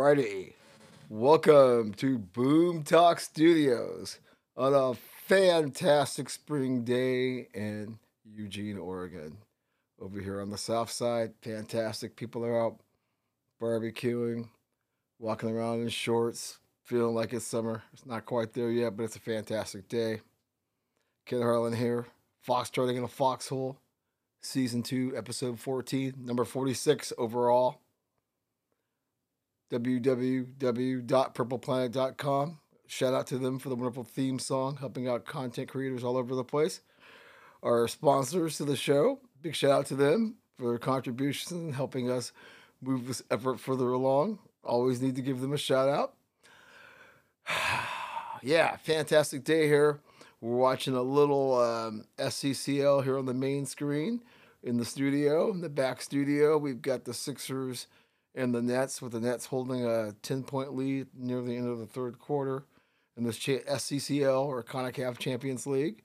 Alrighty. Welcome to Boom Talk Studios on a fantastic spring day in Eugene, Oregon. Over here on the south side, fantastic people are out barbecuing, walking around in shorts, feeling like it's summer. It's not quite there yet, but it's a fantastic day. Ken Harlan here, Fox Foxtrotting in a Foxhole, Season 2, Episode 14, number 46 overall www.purpleplanet.com. Shout out to them for the wonderful theme song, helping out content creators all over the place. Our sponsors to the show, big shout out to them for their contributions and helping us move this effort further along. Always need to give them a shout out. yeah, fantastic day here. We're watching a little um, SCCL here on the main screen in the studio. In the back studio, we've got the Sixers and the Nets, with the Nets holding a 10 point lead near the end of the third quarter in this SCCL or CONCACAF Champions League.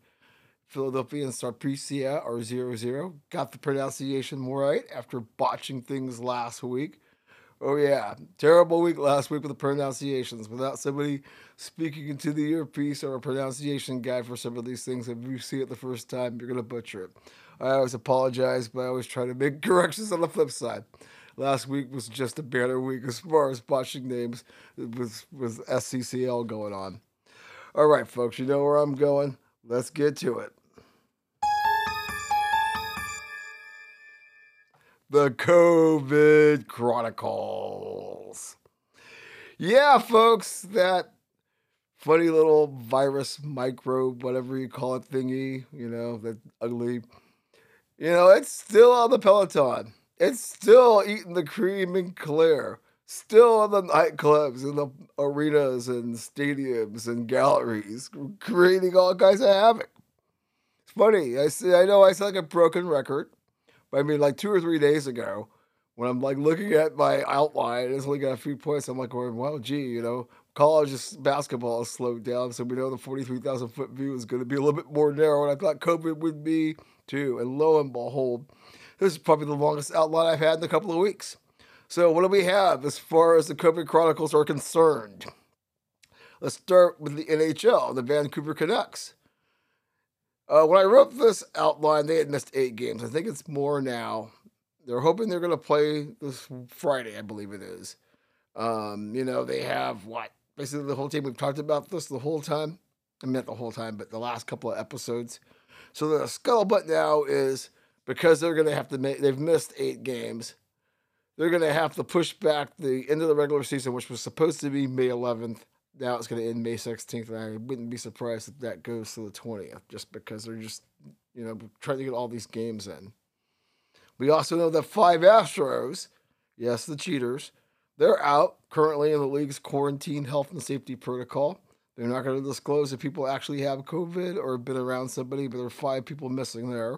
Philadelphia and Saprissa are 0 0. Got the pronunciation right after botching things last week. Oh, yeah. Terrible week last week with the pronunciations. Without somebody speaking into the earpiece or a pronunciation guide for some of these things, if you see it the first time, you're going to butcher it. I always apologize, but I always try to make corrections on the flip side last week was just a banner week as far as botching names with with SCCL going on. All right, folks, you know where I'm going. Let's get to it. The COVID Chronicles. Yeah, folks, that funny little virus microbe, whatever you call it, thingy, you know, that ugly. You know, it's still on the Peloton. It's still eating the cream and clear. Still in the nightclubs and the arenas and stadiums and galleries, creating all kinds of havoc. It's funny. I see. I know I sound like a broken record, but I mean, like two or three days ago, when I'm like looking at my outline, it's only got a few points. I'm like, well, gee, you know, college basketball has slowed down, so we know the 43,000 foot view is going to be a little bit more narrow, and I thought COVID would be too. And lo and behold, this is probably the longest outline I've had in a couple of weeks. So, what do we have as far as the COVID Chronicles are concerned? Let's start with the NHL, the Vancouver Canucks. Uh, when I wrote this outline, they had missed eight games. I think it's more now. They're hoping they're going to play this Friday, I believe it is. Um, you know, they have what? Basically, the whole team. We've talked about this the whole time. I meant the whole time, but the last couple of episodes. So the scuttlebutt now is because they're going to have to make, they've missed eight games. They're going to have to push back the end of the regular season, which was supposed to be May 11th. Now it's going to end May 16th, and I wouldn't be surprised if that goes to the 20th, just because they're just, you know, trying to get all these games in. We also know that five Astros, yes, the cheaters, they're out currently in the league's quarantine health and safety protocol. They're not going to disclose if people actually have COVID or been around somebody, but there are five people missing there.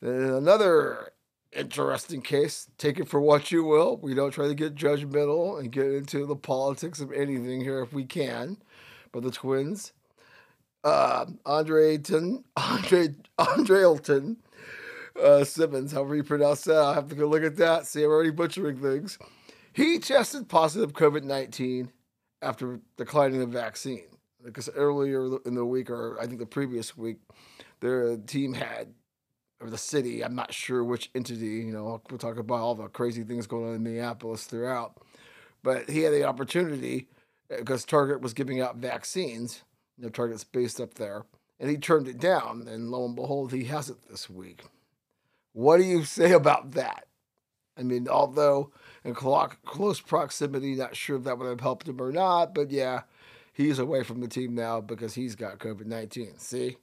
Then another interesting case. Take it for what you will. We don't try to get judgmental and get into the politics of anything here if we can. But the twins, uh, Andre Ayton, Andre Andrelton, uh, Simmons, however you pronounce that, I'll have to go look at that. See, I'm already butchering things. He tested positive COVID 19 after declining the vaccine. Because earlier in the week, or I think the previous week, their team had or the city. I'm not sure which entity. You know, we'll talk about all the crazy things going on in Minneapolis throughout. But he had the opportunity uh, because Target was giving out vaccines. You know, Target's based up there, and he turned it down. And lo and behold, he has it this week. What do you say about that? I mean, although in close proximity, not sure if that would have helped him or not, but yeah, he's away from the team now because he's got COVID 19. See?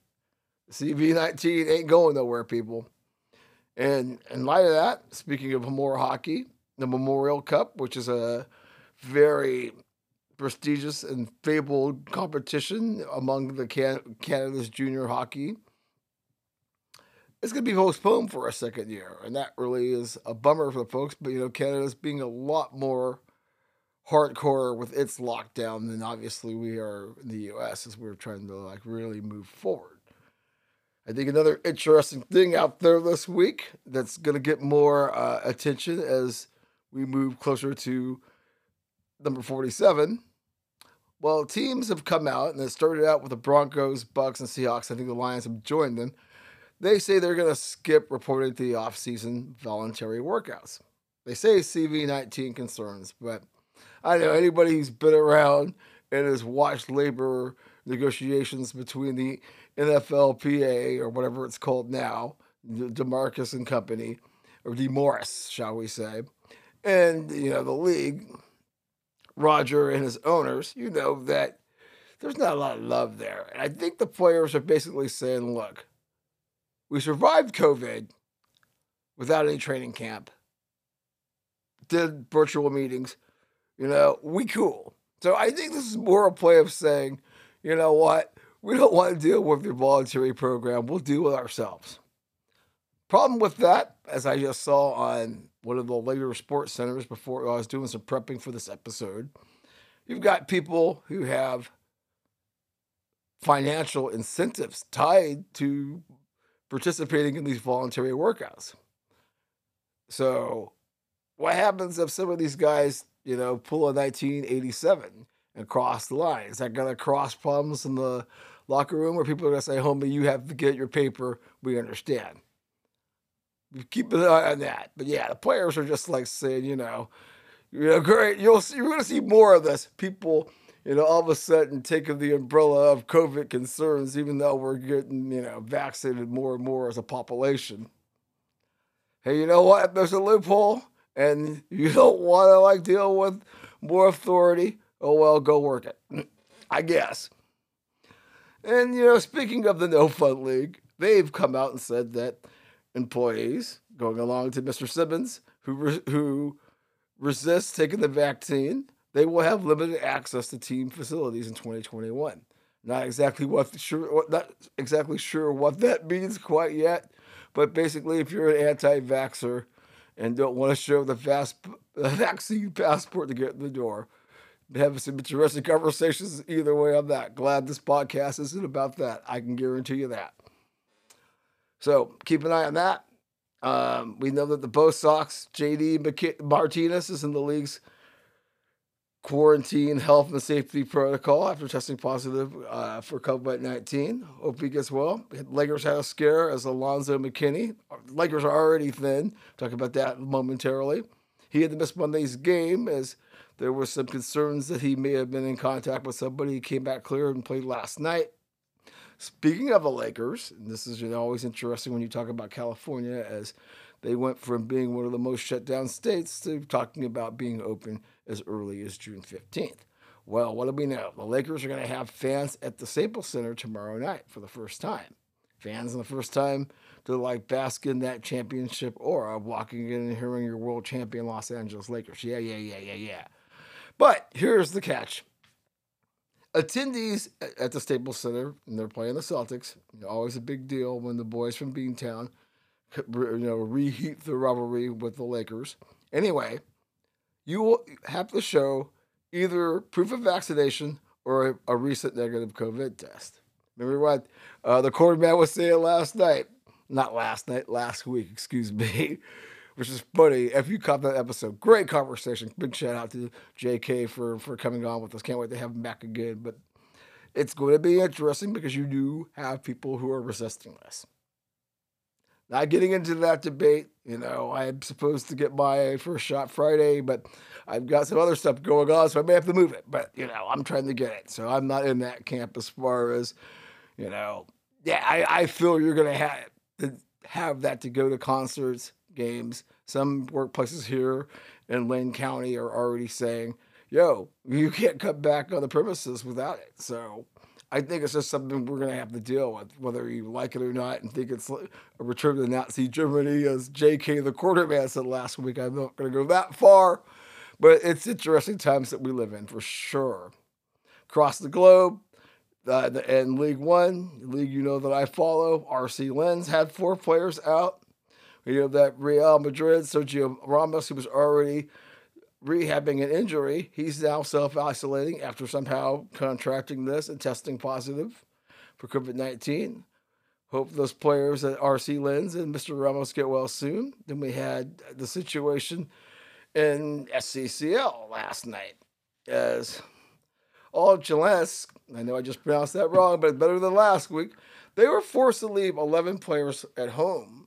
CV19 ain't going nowhere, people. And in light of that, speaking of more hockey, the Memorial Cup, which is a very prestigious and fabled competition among the Can- Canada's junior hockey, it's going to be postponed for a second year, and that really is a bummer for the folks. But you know, Canada's being a lot more hardcore with its lockdown than obviously we are in the U.S. as we're trying to like really move forward. I think another interesting thing out there this week that's going to get more uh, attention as we move closer to number 47. Well, teams have come out, and it started out with the Broncos, Bucks, and Seahawks. I think the Lions have joined them. They say they're going to skip reporting the offseason voluntary workouts. They say CV19 concerns, but I know anybody who's been around and has watched labor negotiations between the NFLPA or whatever it's called now, DeMarcus and company, or DeMaurice, shall we say, and you know the league, Roger and his owners, you know that there's not a lot of love there, and I think the players are basically saying, "Look, we survived COVID without any training camp, did virtual meetings, you know, we cool." So I think this is more a play of saying, you know what, we don't want to deal with your voluntary program. We'll deal with ourselves. Problem with that, as I just saw on one of the later sports centers before I was doing some prepping for this episode, you've got people who have financial incentives tied to participating in these voluntary workouts. So, what happens if some of these guys, you know, pull a 1987 and cross the line? Is that to cross problems in the locker room where people are going to say, homie, you have to get your paper? We understand keep an eye on that. But yeah, the players are just like saying, you know, you know, great. You'll see. You're to see more of this. People, you know, all of a sudden taking the umbrella of COVID concerns, even though we're getting, you know, vaccinated more and more as a population. Hey, you know what? If there's a loophole, and you don't want to like deal with more authority, oh well, go work it. I guess. And you know, speaking of the No Fun League, they've come out and said that employees going along to Mr. Simmons who re- who resists taking the vaccine, they will have limited access to team facilities in 2021. Not exactly what sure not exactly sure what that means quite yet, but basically, if you're an anti-vaxer and don't want to show the fast vaccine passport to get in the door, have some interesting conversations either way on that. Glad this podcast isn't about that. I can guarantee you that. So keep an eye on that. Um, we know that the Bo Sox, JD McK- Martinez, is in the league's quarantine health and safety protocol after testing positive uh, for COVID 19. Hope he gets well. Lakers had a scare as Alfonzo McKinnie. Lakers are already thin. Talk about that momentarily. He had to miss Monday's game as there were some concerns that he may have been in contact with somebody. He came back clear and played last night. Speaking of the Lakers, and this is always interesting when you talk about California, as they went from being one of the most shut down states to talking about being open as early as June 15th. Well, what do we know? The Lakers are going to have fans at the Staples Center tomorrow night for the first time. Fans in the first time to like bask in that championship aura of walking in and hearing your world champion Los Angeles Lakers. Yeah, yeah, yeah, yeah, yeah. But here's the catch attendees at the Staples Center, and they're playing the Celtics. Always a big deal when the boys from Beantown, you know, reheat the rivalry with the Lakers. Anyway, you will have to show either proof of vaccination or a, a recent negative COVID test. Remember what uh, the quarterback was saying last night? Not last night, last week, excuse me which is funny. If you caught that episode, great conversation. Big shout out to JK for for coming on with us. Can't wait to have him back again. But it's going to be interesting because you do have people who are resisting this. Not getting into that debate, you know, I'm supposed to get my first shot Friday, but I've got some other stuff going on, so I may have to move it. But, you know, I'm trying to get it. So I'm not in that camp as far as, you know, yeah, I, I feel you're going to have to have that to go to concerts, games. Some workplaces here in Lane County are already saying, yo, you can't cut back on the premises without it. So I think it's just something we're going to have to deal with, whether you like it or not, and think it's a return to Nazi Germany, as J.K. the quarterback said last week. I'm not going to go that far, but it's interesting times that we live in for sure. Across the globe, uh, in League One, league you know that I follow, RC Lens had four players out. We know that Real Madrid, Sergio Ramos, who was already rehabbing an injury, he's now self isolating after somehow contracting this and testing positive for COVID 19. Hope those players at RC Lens and Mr. Ramos get well soon. Then we had the situation in SCCL last night. as all Gillespie, I know I just pronounced that wrong, but better than last week, they were forced to leave 11 players at home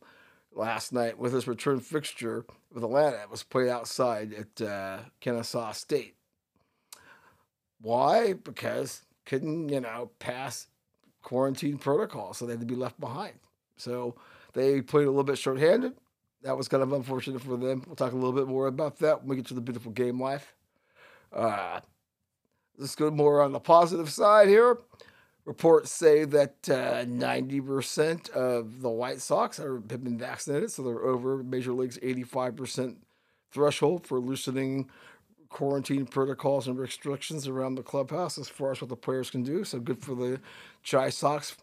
last night with this return fixture with Atlanta. It was played outside at uh, Kennesaw State. Why? Because couldn't, you know, pass quarantine protocol, so they had to be left behind. So they played a little bit shorthanded. That was kind of unfortunate for them. We'll talk a little bit more about that when we get to the beautiful game life. Uh, let's go more on the positive side here. Reports say that uh, 90% of the White Sox have been vaccinated, so they're over Major League's 85% threshold for loosening quarantine protocols and restrictions around the clubhouse as far as what the players can do. So good for the Chi Sox.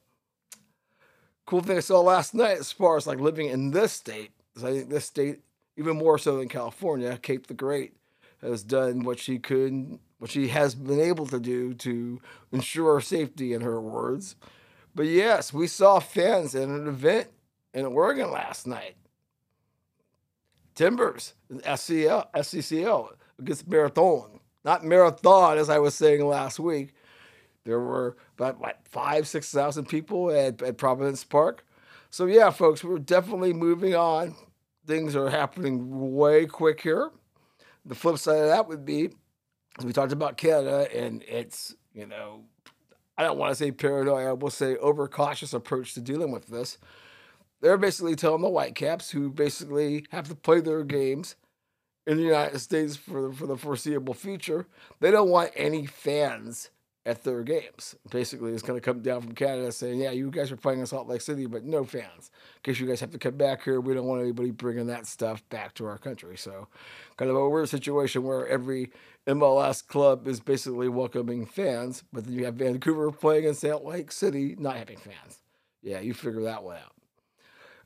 Cool thing I saw last night as far as like living in this state is I think this state, even more so than California, Kate the Great has done what she could, what she has been able to do to ensure safety, in her words. But yes, we saw fans at an event in Oregon last night. Timbers, SCL, SCCL against Marathon. Not Marathon, as I was saying last week. There were about what, five, 6,000 people at, at Providence Park. So, yeah, folks, we're definitely moving on. Things are happening way quick here. The flip side of that would be, we talked about Canada and it's, you know, I don't want to say paranoia, I will say overcautious approach to dealing with this. They're basically telling the Whitecaps, who basically have to play their games in the United States for the, for the foreseeable future, they don't want any fans at their games. Basically, it's going to come down from Canada saying, yeah, you guys are playing in Salt Lake City, but no fans. In case you guys have to come back here, we don't want anybody bringing that stuff back to our country. So, kind of a weird situation where every MLS club is basically welcoming fans, but then you have Vancouver playing in Salt Lake City not having fans. Yeah, you figure that one out.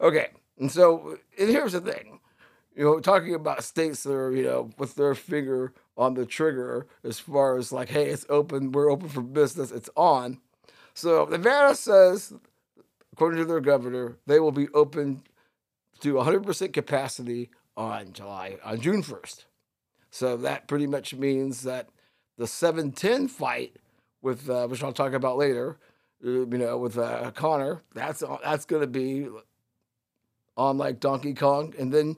Okay, and so and here's the thing you know, talking about states that are, you know, with their finger on the trigger as far as like, hey, it's open, we're open for business, it's on. So Nevada says, according to their governor, they will be open to 100% capacity on July, on June 1st. So that pretty much means that the 710 fight with, uh, which I'll talk about later, you know, with uh, Conor, that's that's going to be on like Donkey Kong, and then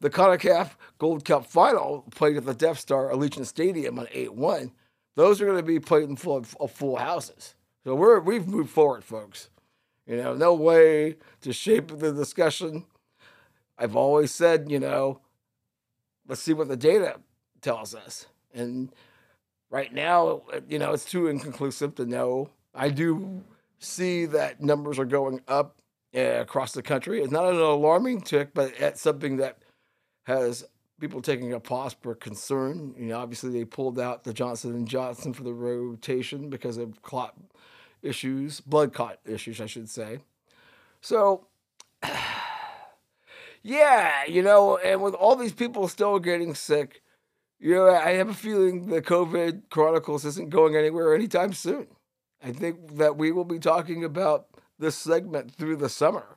the CONCACAF Gold Cup final played at the Death Star Allegiant Stadium on 8 1. Those are going to be played in full, full houses. So we're, we've moved forward, folks. You know, no way to shape the discussion. I've always said, you know, let's see what the data tells us. And right now, you know, it's too inconclusive to know. I do see that numbers are going up uh, across the country. It's not an alarming tick, but it's something that has people taking a pause for concern. You know, obviously they pulled out the Johnson and Johnson for the rotation because of clot issues, blood clot issues, I should say. So, yeah, you know, and with all these people still getting sick, you know, I have a feeling the COVID Chronicles isn't going anywhere anytime soon. I think that we will be talking about this segment through the summer,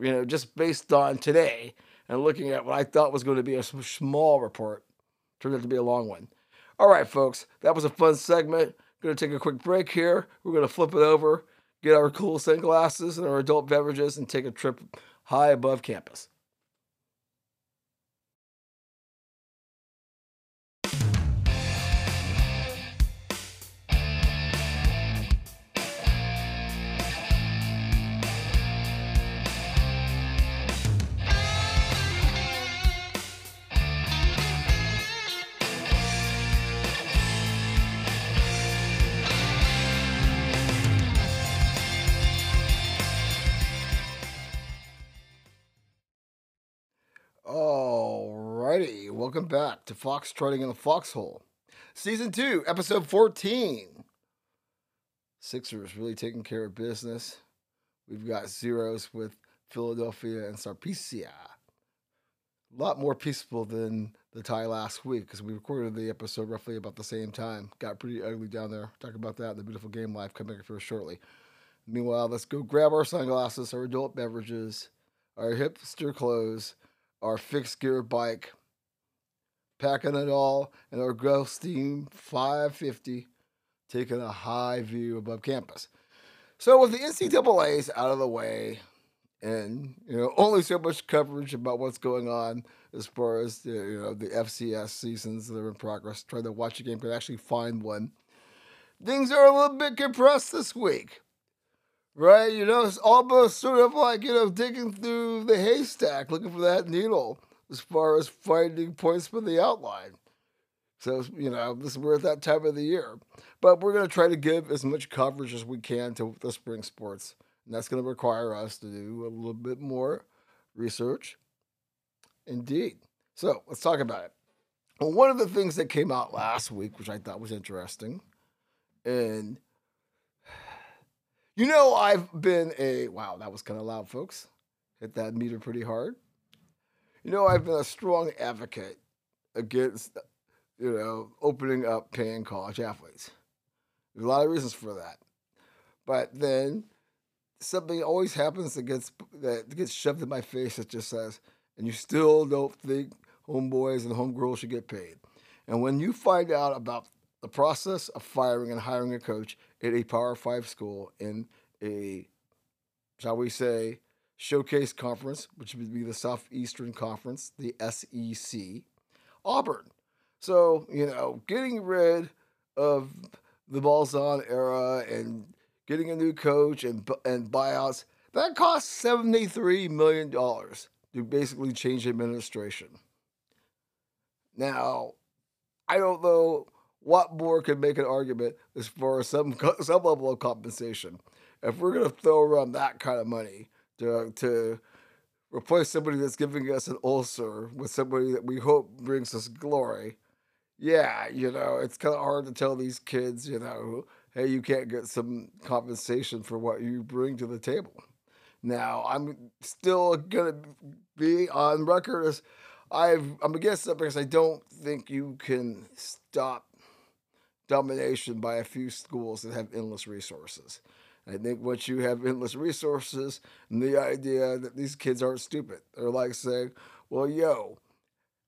you know, just based on today and looking at what I thought was going to be a small report. Turned out to be a long one. All right, folks, that was a fun segment. Going to take a quick break here. We're going to flip it over, get our cool sunglasses and our adult beverages, and take a trip high above campus. Welcome back to Fox Trotting in the Foxhole. Season 2, Episode 14. Sixers really taking care of business. We've got zeros with Philadelphia and Saprissa. A lot more peaceful than the tie last week because we recorded the episode roughly about the same time. Got pretty ugly down there. Talk about that in the beautiful game life coming up here shortly. Meanwhile, let's go grab our sunglasses, our adult beverages, our hipster clothes, our fixed gear bike, packing it all in our Gulfstream 550, taking a high view above campus. So with the NCAA's out of the way, and you know only so much coverage about what's going on as far as the, you know the FCS seasons that are in progress. Trying to watch a game, could actually find one. Things are a little bit compressed this week, right? You know, it's almost sort of like you know digging through the haystack looking for that needle as far as finding points for the outline. So you know, this we're at that time of the year, but we're going to try to give as much coverage as we can to the spring sports, and that's going to require us to do a little bit more research. Indeed. So let's talk about it. Well, one of the things that came out last week, which I thought was interesting, and you know, I've been a wow, that was kind of loud, folks. Hit that meter pretty hard. You know, I've been a strong advocate against you know, opening up paying college athletes. There's a lot of reasons for that. But then something always happens that gets that gets shoved in my face that just says, and you still don't think homeboys and homegirls should get paid. And when you find out about the process of firing and hiring a coach at a Power Five school in a, shall we say, showcase conference, which would be the Southeastern Conference, the SEC, Auburn. So, you know, getting rid of the Malzahn era and getting a new coach and, and buyouts, that cost $73 million to basically change administration. Now, I don't know what more could make an argument as far as some, some level of compensation. If we're going to throw around that kind of money to, uh, to replace somebody that's giving us an ulcer with somebody that we hope brings us glory, yeah, you know, it's kind of hard to tell these kids, you know, hey, you can't get some compensation for what you bring to the table. Now, I'm still going to be on record as I've, I'm against that because I don't think you can stop domination by a few schools that have endless resources. I think once you have endless resources and the idea that these kids aren't stupid, they're like saying, well, yo,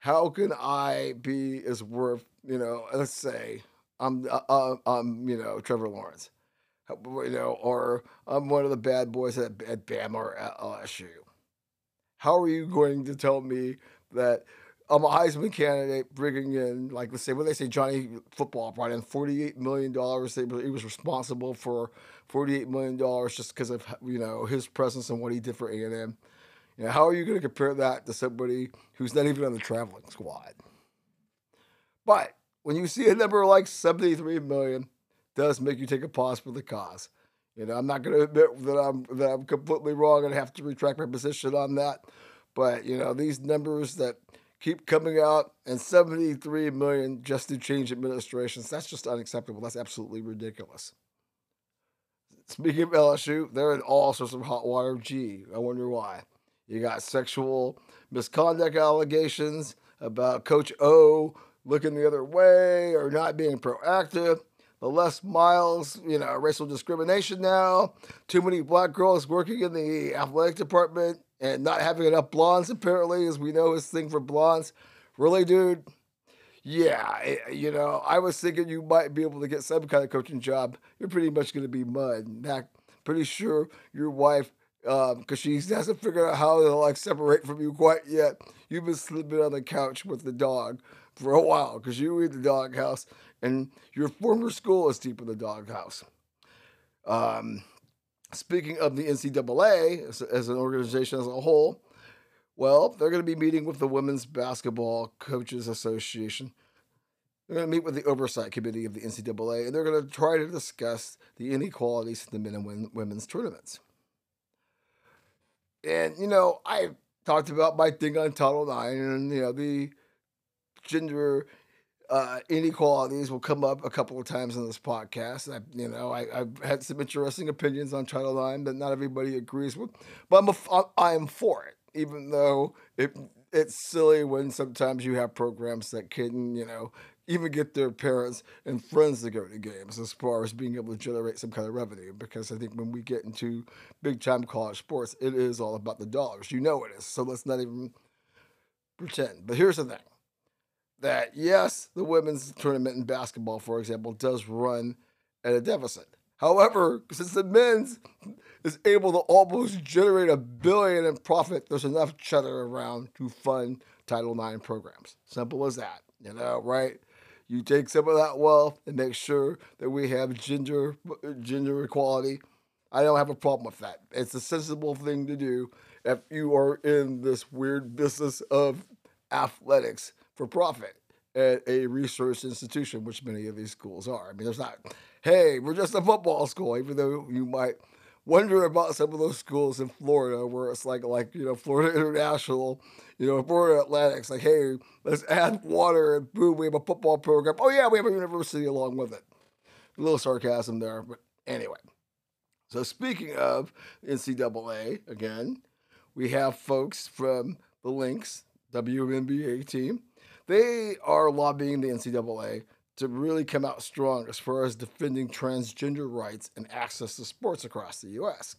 how can I be as worth, you know, let's say I'm, uh, uh, I'm, you know, Trevor Lawrence, you know, or I'm one of the bad boys at, at Bama or at LSU. How are you going to tell me that I'm a Heisman candidate bringing in, like, let's say, what they say, Johnny Football brought in $48 million. He was responsible for $48 million just because of, you know, his presence and what he did for A&M. You know, how are you going to compare that to somebody who's not even on the traveling squad? But when you see a number like 73 million, does make you take a pause for the cause. You know, I'm not going to admit that I'm that I'm completely wrong and have to retract my position on that. But you know, these numbers that keep coming out and 73 million just to change administrations, that's just unacceptable. That's absolutely ridiculous. Speaking of LSU, they're in all sorts of hot water. Gee, I wonder why. You got sexual misconduct allegations about Coach O looking the other way or not being proactive. The Les Miles, you know, racial discrimination now. Too many black girls working in the athletic department and not having enough blondes, apparently, as we know his thing for blondes. Really, dude? Yeah, eh, you know, I was thinking you might be able to get some kind of coaching job. You're pretty much going to be mud. Back, pretty sure your wife because um, she hasn't figured out how to like separate from you quite yet. You've been sleeping on the couch with the dog for a while because you in the doghouse, and your former school is deep in the doghouse. Um, speaking of the NCAA as, as an organization as a whole, well, they're going to be meeting with the Women's Basketball Coaches Association. They're going to meet with the oversight committee of the NCAA, and they're going to try to discuss the inequalities in the men and women's tournaments. And, you know, I talked about my thing on Title IX and, you know, the gender uh, inequalities will come up a couple of times in this podcast. I, you know, I, have had some interesting opinions on Title IX that not everybody agrees with, but I'm a, I am for it, even though it it's silly when sometimes you have programs that can, you know, even get their parents and friends to go to games as far as being able to generate some kind of revenue. Because I think when we get into big time college sports, it is all about the dollars. You know it is. So let's not even pretend. But here's the thing that yes, the women's tournament in basketball, for example, does run at a deficit. However, since the men's is able to almost generate a billion in profit, there's enough cheddar around to fund Title IX programs. Simple as that, you know, right? You take some of that wealth and make sure that we have gender gender equality. I don't have a problem with that. It's a sensible thing to do if you are in this weird business of athletics for profit at a research institution, which many of these schools are. I mean, there's not, hey, we're just a football school, even though you might wonder about some of those schools in Florida where it's like like you know Florida International, you know Florida Athletics. Like, hey, let's add water and boom, we have a football program. Oh yeah, we have a university along with it. A little sarcasm there, but anyway. So speaking of NCAA again, we have folks from the Lynx WNBA team. They are lobbying the NCAA to really come out strong as far as defending transgender rights and access to sports across the U.S.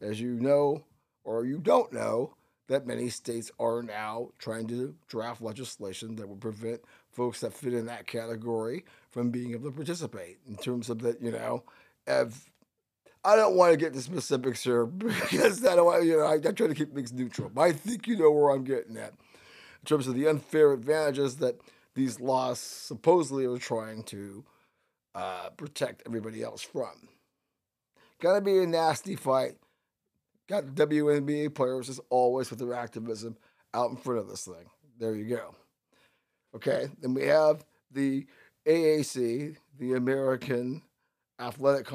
As you know, or you don't know, that many states are now trying to draft legislation that would prevent folks that fit in that category from being able to participate in terms of that, you know, if I don't want to get the specifics here because I don't you know, I, I try to keep things neutral. But I think you know where I'm getting at in terms of the unfair advantages that these laws supposedly are trying to uh, protect everybody else from. Gotta be a nasty fight. Got WNBA players as always with their activism out in front of this thing. There you go. Okay, then we have the AAC, the American Athletic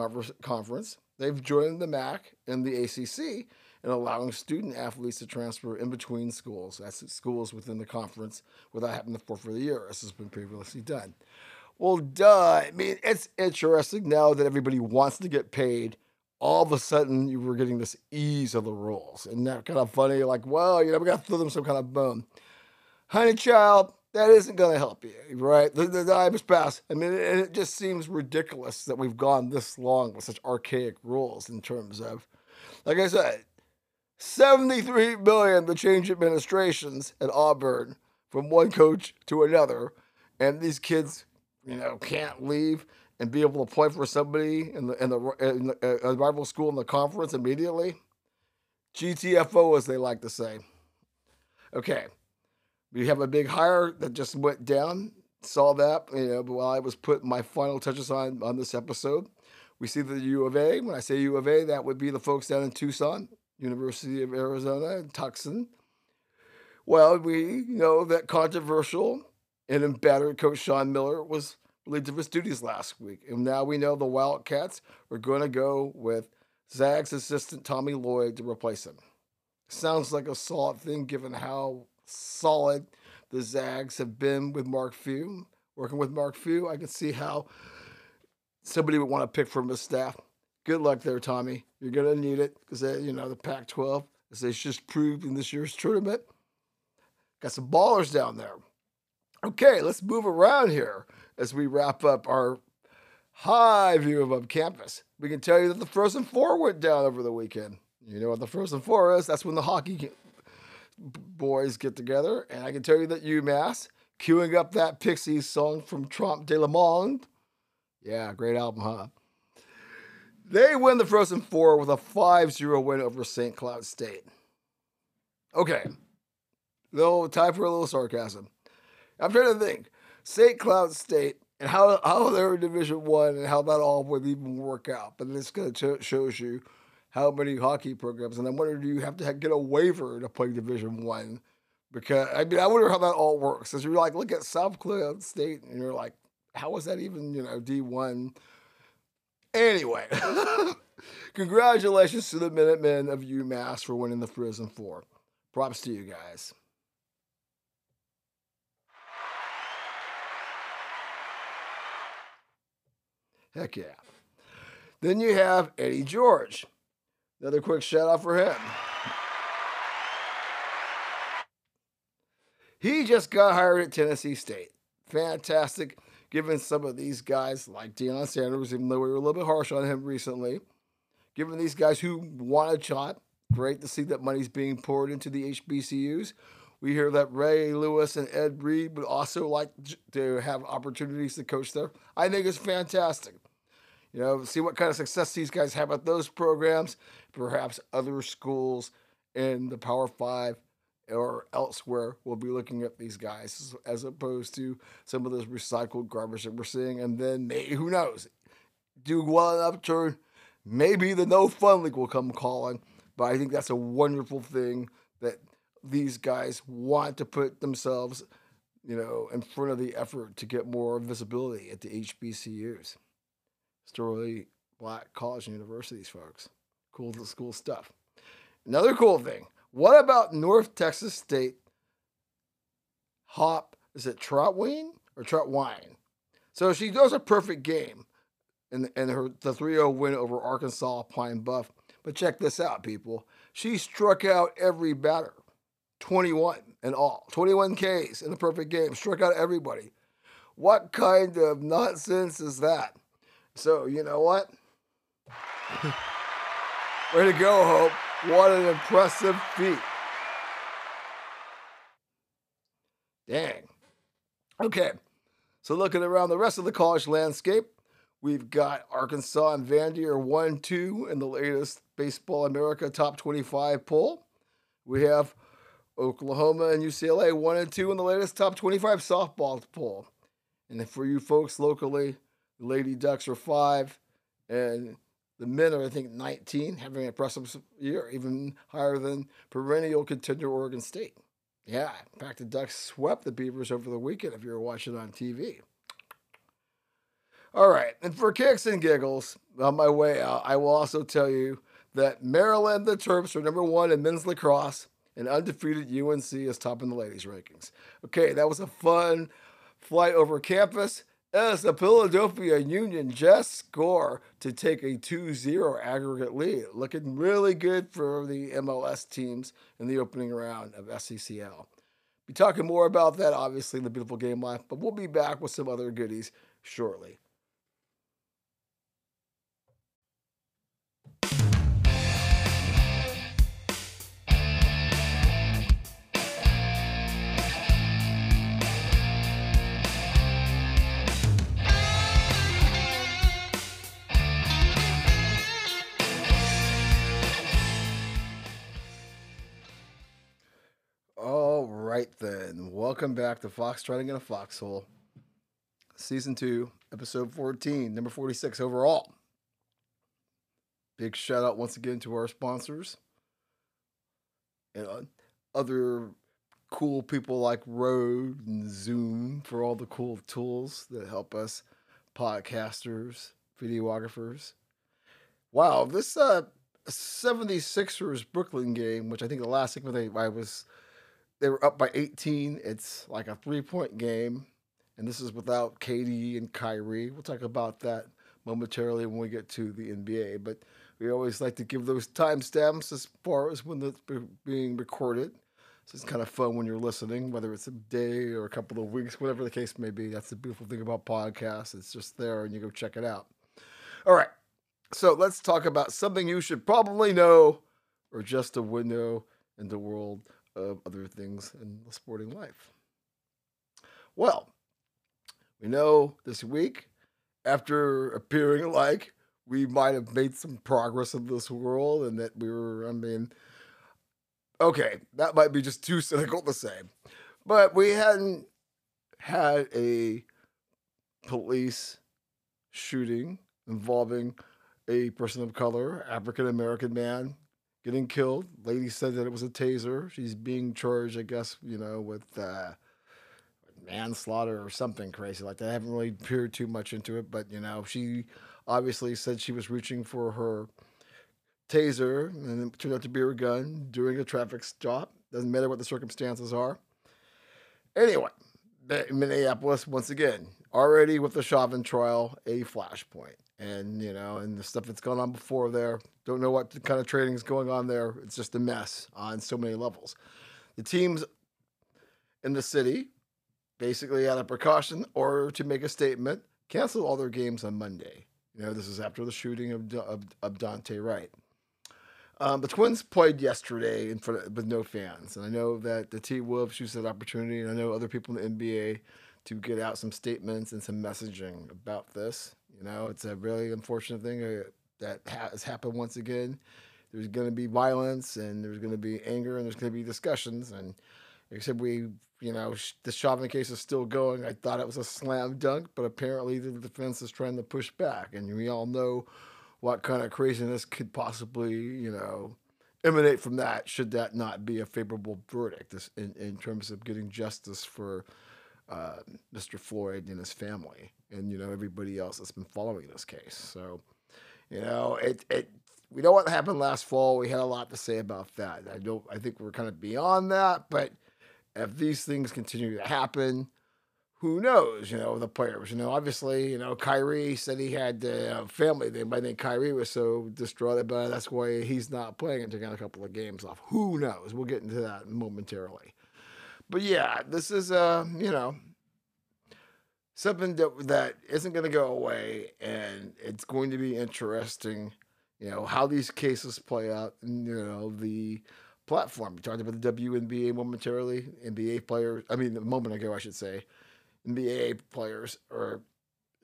Conference. They've joined the MAC and the ACC and allowing student athletes to transfer in between schools. That's schools within the conference without having to forfeit a year, as has been previously done. Well, duh. I mean, it's interesting now that everybody wants to get paid. All of a sudden, you were getting this ease of the rules. And that kind of funny, like, well, you know, we got to throw them some kind of bone. Honey child, that isn't going to help you, right? The, the time has passed. I mean, it, it just seems ridiculous that we've gone this long with such archaic rules in terms of, like I said, 73 billion to change administrations at Auburn from one coach to another. And these kids, you know, can't leave and be able to play for somebody in the in the, in the uh, rival school in the conference immediately. GTFO, as they like to say. Okay, we have a big hire that just went down. Saw that, you know, while I was putting my final touches on on this episode. We see the U of A. When I say U of A, that would be the folks down in Tucson, University of Arizona, in Tucson. Well, we know that controversial and embattled coach Sean Miller was relieved of his duties last week. And now we know the Wildcats are going to go with Zag's assistant Tommy Lloyd to replace him. Sounds like a solid thing given how solid the Zags have been with Mark Few. Working with Mark Few, I can see how somebody would want to pick from his staff good luck there, Tommy. You're gonna need it because you know the Pac-12, as they just proved in this year's tournament, got some ballers down there. Okay, let's move around here as we wrap up our high view of campus. We can tell you that the Frozen Four went down over the weekend. You know what the Frozen Four is? That's when the hockey boys get together, and I can tell you that UMass queuing up that Pixies song from Trompe de la Monde. Yeah, great album, huh? They win the Frozen Four with a 5 0 win over St. Cloud State. Okay. Little time for a little sarcasm. I'm trying to think. St. Cloud State and how, how they're in Division One and how that all would even work out. But this kind of shows you how many hockey programs. And I wonder, do you have to get a waiver to play Division One? Because I mean, I wonder how that all works. As you're like, look at South Cloud State, and you're like, how is that even, you know, D one? Anyway, congratulations to the Minutemen of UMass for winning the Frozen Four. Props to you guys. Heck yeah. Then you have Eddie George. Another quick shout out for him. He just got hired at Tennessee State. Fantastic given some of these guys like Deion Sanders, even though we were a little bit harsh on him recently, given these guys who want a shot, great to see that money's being poured into the HBCUs. We hear that Ray Lewis and Ed Reed would also like to have opportunities to coach there. I think it's fantastic. You know, see what kind of success these guys have at those programs. Perhaps other schools in the Power Five or elsewhere we will be looking at these guys as opposed to some of those recycled garbage that we're seeing. And then, maybe, who knows, do well enough turn, maybe the No Fun League will come calling. But I think that's a wonderful thing that these guys want to put themselves, you know, in front of the effort to get more visibility at the HBCUs. Historically black college and universities, folks. Cool, cool stuff. Another cool thing. What about North Texas State Hope? Is it Trautwein or Trautwein? So she does a perfect game in, in her the 3-0 win over Arkansas Pine Bluff. But check this out, people. She struck out every batter. 21 in all. 21 Ks in the perfect game. Struck out everybody. What kind of nonsense is that? So, you know what? Way to go, Hope. What an impressive feat. Dang. Okay. So, looking around the rest of the college landscape, we've got Arkansas and Vandy are 1 2 in the latest Baseball America Top 25 poll. We have Oklahoma and UCLA 1 and 2 in the latest Top 25 softball poll. And for you folks locally, Lady Ducks are 5 and the men are, I think, 19, having an impressive year, even higher than perennial contender Oregon State. Yeah, in fact, the Ducks swept the Beavers over the weekend if you were watching on TV. All right, and for kicks and giggles, on my way out, I will also tell you that Maryland, the Terps, are number one in men's lacrosse, and undefeated UNC is top in the ladies' rankings. Okay, that was a fun flight over campus as the Philadelphia Union just score to take a 2-0 aggregate lead. Looking really good for the MLS teams in the opening round of SCCL. Be talking more about that, obviously, in the beautiful game life, but we'll be back with some other goodies shortly. Right, then. Welcome back to Fox Trotting in a Foxhole, Season 2, Episode 14, number 46 overall. Big shout out once again to our sponsors and other cool people like Rode and Zoom for all the cool tools that help us podcasters, videographers. Wow, this uh 76ers Brooklyn game, which I think the last segment I was they were up by 18. It's like a three point game. And this is without KD and Kyrie. We'll talk about that momentarily when we get to the NBA. But we always like to give those timestamps as far as when it's being recorded. So it's kind of fun when you're listening, whether it's a day or a couple of weeks, whatever the case may be. That's the beautiful thing about podcasts. It's just there and you go check it out. All right. So let's talk about something you should probably know or just a window in the world of other things in the sporting life. Well, we know this week, after appearing like we might have made some progress in this world and that we were, I mean, okay, that might be just too cynical to say, but we hadn't had a police shooting involving a person of color, African American man, getting killed. Lady said that it was a taser. She's being charged, I guess, you know, with uh, manslaughter or something crazy like that. I haven't really peered too much into it, but you know, she obviously said she was reaching for her taser, and it turned out to be her gun during a traffic stop. Doesn't matter what the circumstances are. Anyway, Minneapolis once again already with the Chauvin trial a flashpoint and you know, and the stuff that's gone on before there. Don't know what kind of trading is going on there. It's just a mess on so many levels. The teams in the city basically, out of precaution or to make a statement, canceled all their games on Monday. You know, this is after the shooting of, of, of Daunte Wright. Um, the Twins played yesterday in front of, with no fans, and I know that the T Wolves used that opportunity, and I know other people in the NBA to get out some statements and some messaging about this. You know, it's a really unfortunate thing uh, that has happened once again. There's going to be violence, and there's going to be anger, and there's going to be discussions, and except we, you know, the Chauvin case is still going. I thought it was a slam dunk, but apparently the defense is trying to push back, and we all know what kind of craziness could possibly, you know, emanate from that should that not be a favorable verdict in, in terms of getting justice for uh, Mr. Floyd and his family and, you know, everybody else that's been following this case. So, you know, it, it, we know what happened last fall. We had a lot to say about that. I don't, I think we're kind of beyond that, but if these things continue to happen, who knows, you know, the players. You know, obviously, you know, Kyrie said he had a family thing, but I think Kyrie was so distraught about it. That's why he's not playing and taking a couple of games off. Who knows? We'll get into that momentarily. But yeah, this is, uh, you know, something that, that isn't going to go away. And it's going to be interesting, you know, how these cases play out. And, you know, the platform. We talked about the WNBA momentarily, NBA players, I mean, a moment ago, I should say NBA players are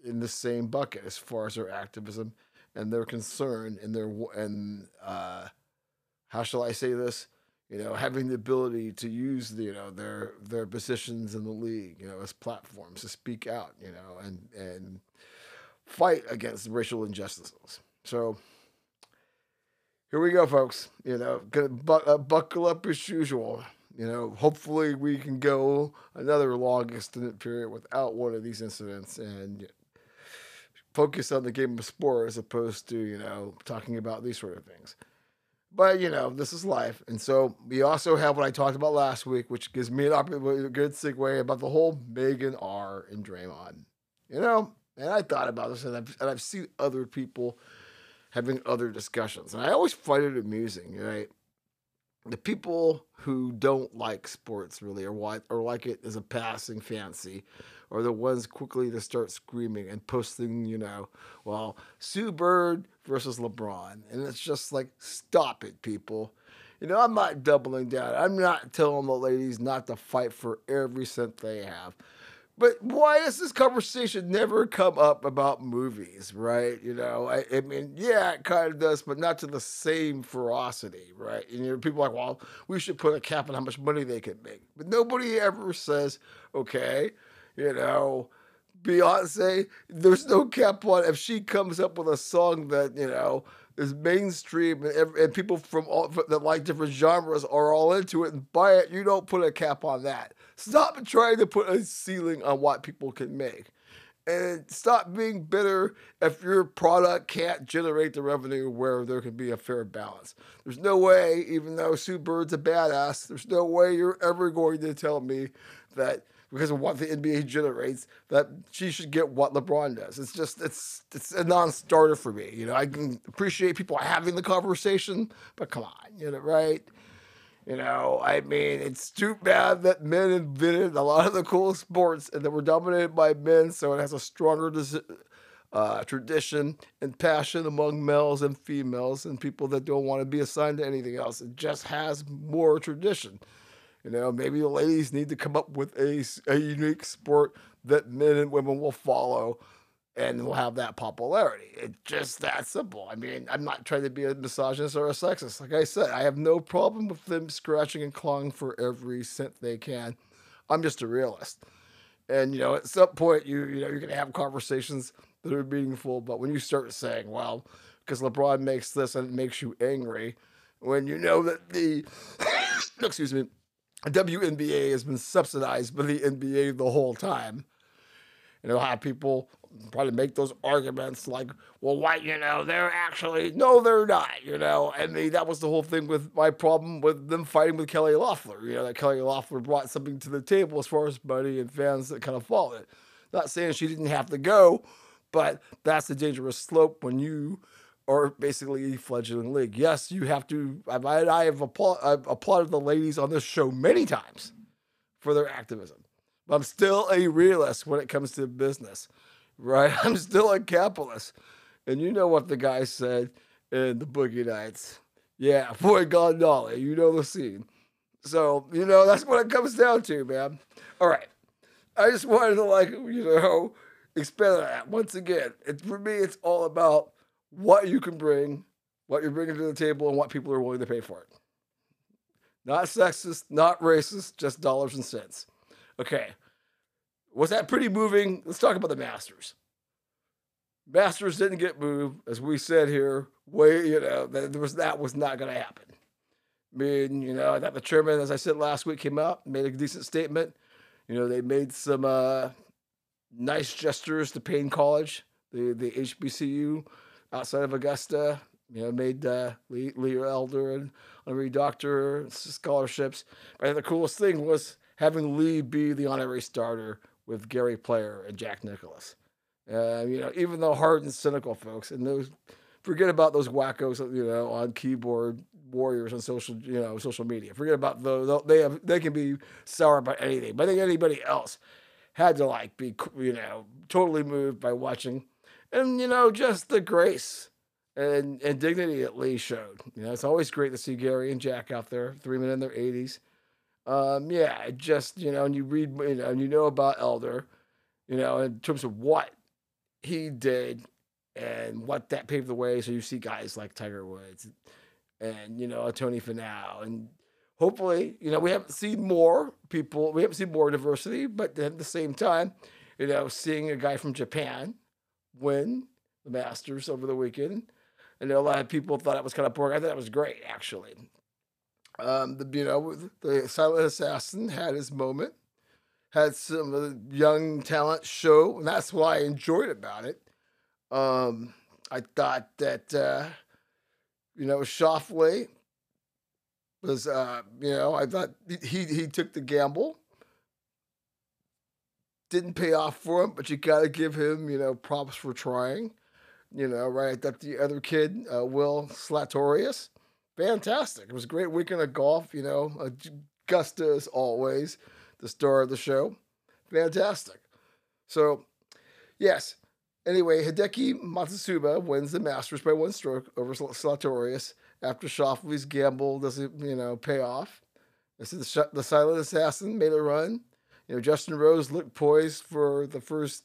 in the same bucket as far as their activism and their concern and their and uh, how shall I say this? You know, having the ability to use the, you know their their positions in the league, you know, as platforms to speak out, you know, and and fight against racial injustices. So here we go, folks. You know, gonna bu- uh, buckle up as usual you know, hopefully we can go another long extended period without one of these incidents and focus on the game of sport as opposed to, you know, talking about these sort of things. But, you know, this is life. And so we also have what I talked about last week, which gives me an opportunity, a good segue about the whole Megan R and Draymond. You know, and I thought about this and I've, and I've seen other people having other discussions. And I always find it amusing, right? the people who don't like sports really or what or like it as a passing fancy are the ones quickly to start screaming and posting, you know, well, Sue Bird versus LeBron. And it's just like, stop it, people. You know, I'm not doubling down. I'm not telling the ladies not to fight for every cent they have. But why does this conversation never come up about movies, right? You know, I, I, mean, yeah, it kind of does, but not to the same ferocity, right? And you know, people are like, well, we should put a cap on how much money they can make. But nobody ever says, okay, you know, Beyonce, there's no cap on if she comes up with a song that, you know, is mainstream and, and people from all that like different genres are all into it and buy it, you don't put a cap on that. Stop trying to put a ceiling on what people can make. And stop being bitter if your product can't generate the revenue where there can be a fair balance. There's no way, even though Sue Bird's a badass, there's no way you're ever going to tell me that because of what the NBA generates, that she should get what LeBron does. It's just it's it's a non-starter for me. You know, I can appreciate people having the conversation, but come on, you know, right? You know, I mean, it's too bad that men invented a lot of the cool sports and that were dominated by men, so it has a stronger uh, tradition and passion among males and females and people that don't want to be assigned to anything else. It just has more tradition. You know, maybe the ladies need to come up with a, a unique sport that men and women will follow and will have that popularity. It's just that simple. I mean, I'm not trying to be a misogynist or a sexist. Like I said, I have no problem with them scratching and clawing for every cent they can. I'm just a realist. And you know, at some point you you know you're gonna have conversations that are meaningful, but when you start saying, well, because LeBron makes this and it makes you angry, when you know that the excuse me, WNBA has been subsidized by the NBA the whole time. and You know, how people probably make those arguments like, well, why, you know, they're actually, no, they're not, you know. And the, that was the whole thing with my problem with them fighting with Kelly Loeffler. You know, that Kelly Loeffler brought something to the table as far as money and fans that kind of followed it. Not saying she didn't have to go, but that's the dangerous slope when you are basically fledgling league. Yes, you have to. I, I have applaud, I've applauded the ladies on this show many times for their activism. But I'm still a realist when it comes to business right? I'm still a capitalist. And you know what the guy said in the Boogie Nights. Yeah, boy, God, Dolly, you know the scene. So, you know, that's what it comes down to, man. All right. I just wanted to, like, you know, expand on that. Once again, it, for me, it's all about what you can bring, what you're bringing to the table, and what people are willing to pay for it. Not sexist, not racist, just dollars and cents. Okay. Was that pretty moving? Let's talk about the Masters. Masters didn't get moved, as we said here. Way, you know, that was that was not going to happen. I mean, you know, that the chairman, as I said last week, came out, made a decent statement. You know, they made some uh, nice gestures to Paine College, the the HBCU outside of Augusta. You know, made uh, Lee, Lee Elder and honorary doctor scholarships. But the coolest thing was having Lee be the honorary starter with Gary Player and Jack Nicklaus. Uh, you know, even though hard and cynical folks and those forget about those wackos, you know, on keyboard warriors on social, you know, social media. Forget about those. They have they can be sour about anything. But I think anybody else had to like be, you know, totally moved by watching, and you know, just the grace and and dignity at Lee showed. You know, it's always great to see Gary and Jack out there, three men in their eighties. Um, yeah, just you know, and you read, you know, and you know about Elder, you know, in terms of what he did and what that paved the way. So you see guys like Tiger Woods and you know Tony Finau, and hopefully, you know, we haven't seen more people, we haven't seen more diversity, but at the same time, you know, seeing a guy from Japan win the Masters over the weekend. And a lot of people thought it was kind of boring. I thought it was great, actually. Um, the, you know, the Silent Assassin had his moment, had some of young talent show, and that's what I enjoyed about it. Um, I thought that, uh, you know, Schauffele was, uh, you know, I thought he, he took the gamble. Didn't pay off for him, but you got to give him, you know, props for trying. You know, right? That the other kid, uh, Will Zalatoris, fantastic. It was a great weekend of golf. You know, Augusta as always, the star of the show. Fantastic. So, yes. Anyway, Hideki Matsuyama wins the Masters by one stroke over Zalatoris after Schauffele's gamble doesn't, you know, pay off. This is the, the silent assassin made a run. You know, Justin Rose looked poised for the first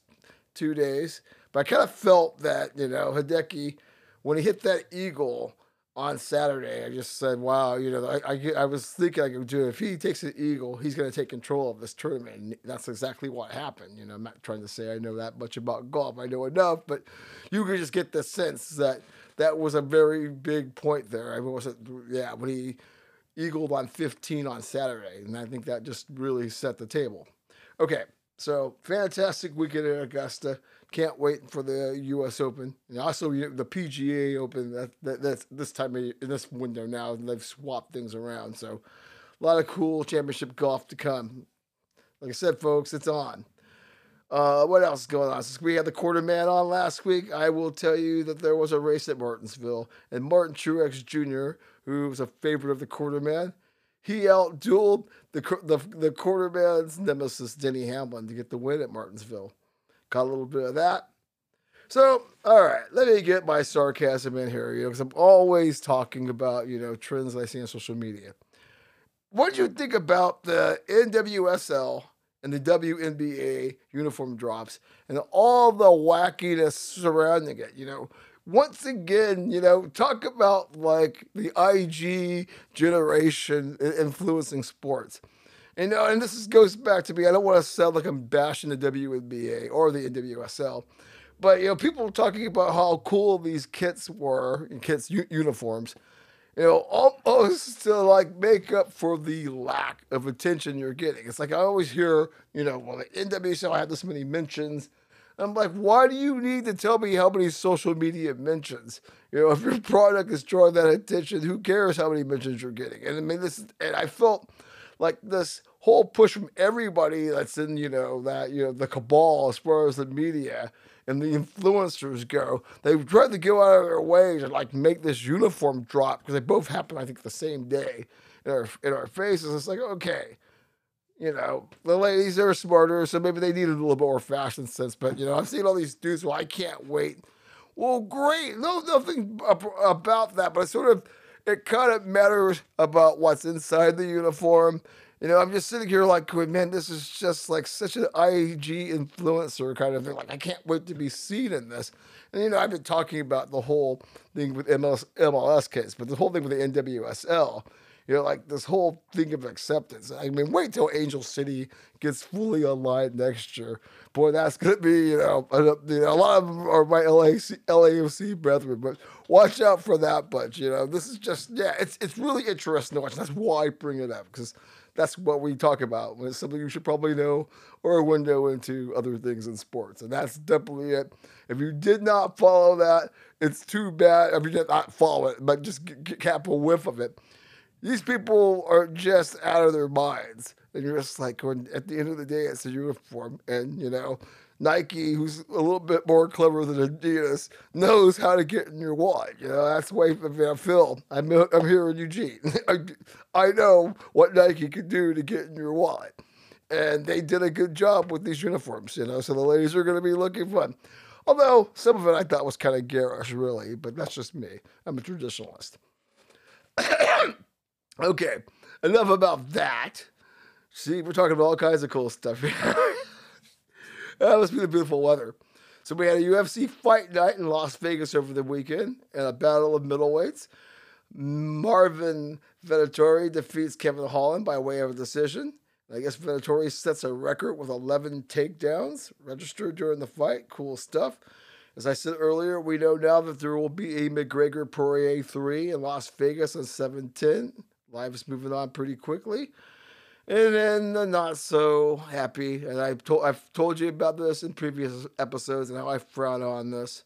two days, but I kind of felt that, you know, Hideki, when he hit that eagle on Saturday, I just said, wow, you know, I, I, I was thinking I could do it. If he takes an eagle, he's going to take control of this tournament. And that's exactly what happened. You know, I'm not trying to say I know that much about golf. I know enough, but you could just get the sense that that was a very big point there. I mean, was it, yeah, when he eagled on 15 on Saturday. And I think that just really set the table. Okay, so fantastic weekend in Augusta. Can't wait for the U.S. Open and also the PGA Open. That, that that's this time in this window now. They've swapped things around, so a lot of cool championship golf to come. Like I said, folks, it's on. Uh, what else is going on? Since we had the quarter man on last week, I will tell you that there was a race at Martinsville, and Martin Truex Jr., who was a favorite of the quarter man, he outdueled the the the quarter man's nemesis Denny Hamlin to get the win at Martinsville. Got a little bit of that. So, all right, let me get my sarcasm in here, you know, because I'm always talking about you know trends I see on social media. What do you think about the NWSL? and the WNBA uniform drops and all the wackiness surrounding it. You know, once again, you know, talk about like the IG generation influencing sports. And, uh, and this is, goes back to me. I don't want to sound like I'm bashing the WNBA or the NWSL, but you know, people talking about how cool these kits were, kits u- uniforms you know, almost to like make up for the lack of attention you're getting. It's like I always hear, you know, well, the NWSL had this many mentions. I'm like, why do you need to tell me how many social media mentions? You know, if your product is drawing that attention, who cares how many mentions you're getting? And I mean, this, and I felt like this whole push from everybody that's in, you know, that, you know, the cabal as far as the media and the influencers go, they tried to go out of their way to like make this uniform drop because they both happen, I think, the same day in our in our faces. It's like, okay, you know, the ladies are smarter, so maybe they needed a little bit more fashion sense. But you know, I've seen all these dudes, well, I can't wait. Well, great, no, nothing about that, but it's sort of it kind of matters about what's inside the uniform. You know, I'm just sitting here like, man, this is just like such an IG influencer kind of thing. Like, I can't wait to be seen in this. And, you know, I've been talking about the whole thing with MLS, MLS case, but the whole thing with the NWSL you know, like this whole thing of acceptance. I mean, wait till Angel City gets fully online next year. Boy, that's to be, you know, a, you know, a lot of them are my LAC, LAFC brethren, but watch out for that bunch. You know, this is just, yeah, it's it's really interesting to watch. That's why I bring it up, because that's what we talk about when it's something you should probably know or a window into other things in sports. And that's definitely it. If you did not follow that, it's too bad. I mean, not follow it, but just get, get cap a whiff of it these people are just out of their minds. And you're just like, at the end of the day, it's a uniform. And, you know, Nike, who's a little bit more clever than Adidas, knows how to get in your wallet. You know, that's why Phil, I'm, I'm here in Eugene. I, I know what Nike can do to get in your wallet. And they did a good job with these uniforms, you know, so the ladies are going to be looking fun. Although some of it I thought was kind of garish, really, but that's just me. I'm a traditionalist. Okay, enough about that. See, we're talking about all kinds of cool stuff here. Ah, that must be the beautiful weather. So we had a UFC fight night in Las Vegas over the weekend and a battle of middleweights. Marvin Vettori defeats Kevin Holland by way of a decision. I guess Vettori sets a record with 11 takedowns registered during the fight. Cool stuff. As I said earlier, we know now that there will be a McGregor Poirier 3 in Las Vegas on 710 life is moving on pretty quickly. And then the not so happy, and I've told I've told you about this in previous episodes and how I frown on this.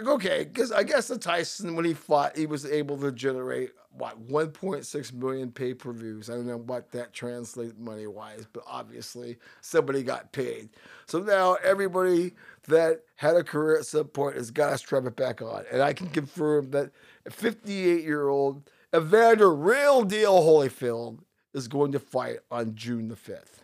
Okay, because I guess the Tyson when he fought, he was able to generate what 1.6 million pay per views. I don't know what that translates money wise, but obviously somebody got paid. So now everybody that had a career at some point has got to strap it back on, and I can confirm that a 58 year old Evander Real Deal Holyfield is going to fight on June the 5th.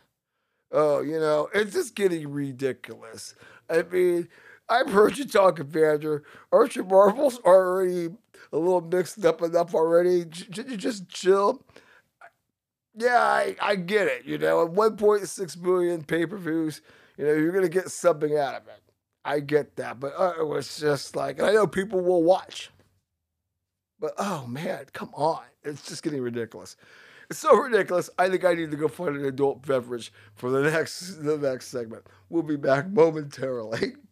Oh, you know, it's just getting ridiculous. I mean, I've heard you talk, Evander. Aren't your marbles already a little mixed up enough already? J- just chill. Yeah, I, I get it. You know, at 1.6 million pay per views, you know, you're going to get something out of it. I get that. But uh, it was just like, I know people will watch. But oh man, come on. It's just getting ridiculous. It's so ridiculous. I think I need to go find an adult beverage for the next the next segment. We'll be back momentarily.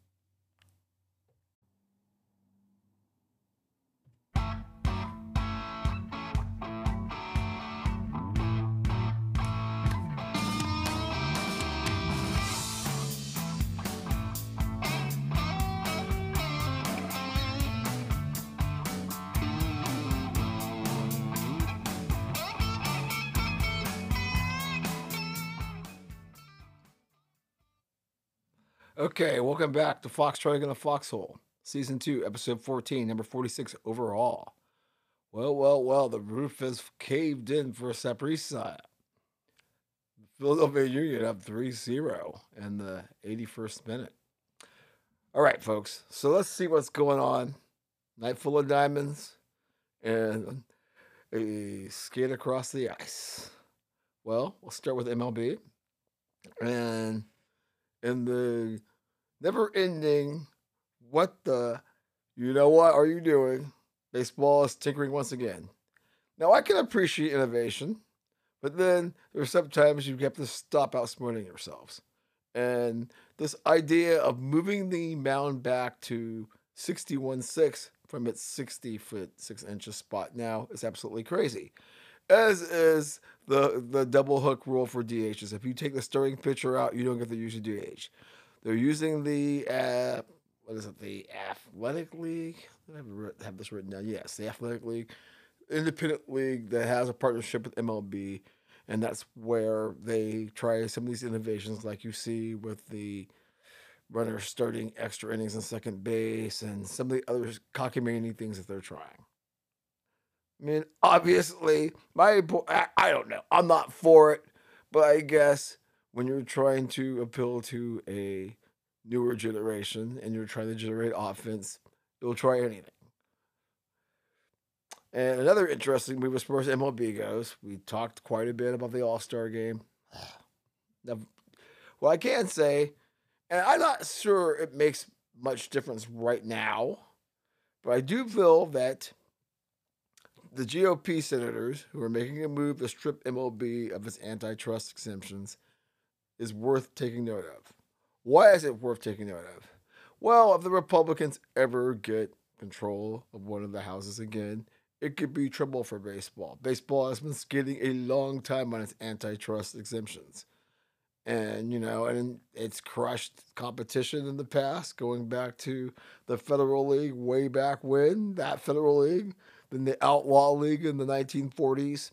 Okay, welcome back to Foxtrotting in the Foxhole, Season 2, Episode 14, number 46 overall. Well, well, well, the roof has caved in for Saprissa. Philadelphia Union up 3 0 in the 81st minute. All right, folks, so let's see what's going on. Night full of diamonds and a skate across the ice. Well, we'll start with MLB. And in the never ending, what the, you know what are you doing? Baseball is tinkering once again. Now, I can appreciate innovation, but then there's sometimes you have to stop outsmarting yourselves. And this idea of moving the mound back to 61.6 from its 60 foot 6 inches spot now is absolutely crazy. As is the the double hook rule for DHs. If you take the starting pitcher out, you don't get to use DH. They're using the uh, what is it? The Atlantic League. I have this written down. Yes, the Atlantic League, independent league that has a partnership with MLB, and that's where they try some of these innovations, like you see with the runner starting extra innings on second base, and some of the other cockamamie things that they're trying. I mean, obviously, my I don't know. I'm not for it, but I guess when you're trying to appeal to a newer generation and you're trying to generate offense, you'll try anything. And another interesting move as far as MLB goes, we talked quite a bit about the All Star game. Now, what I can say, and I'm not sure it makes much difference right now, but I do feel that the GOP senators who are making a move to strip MLB of its antitrust exemptions is worth taking note of. Why is it worth taking note of? Well, if the Republicans ever get control of one of the houses again, it could be trouble for baseball. Baseball has been skating a long time on its antitrust exemptions. And, you know, and it's crushed competition in the past, going back to the Federal League way back when, that Federal League, then the Outlaw League in the 1940s.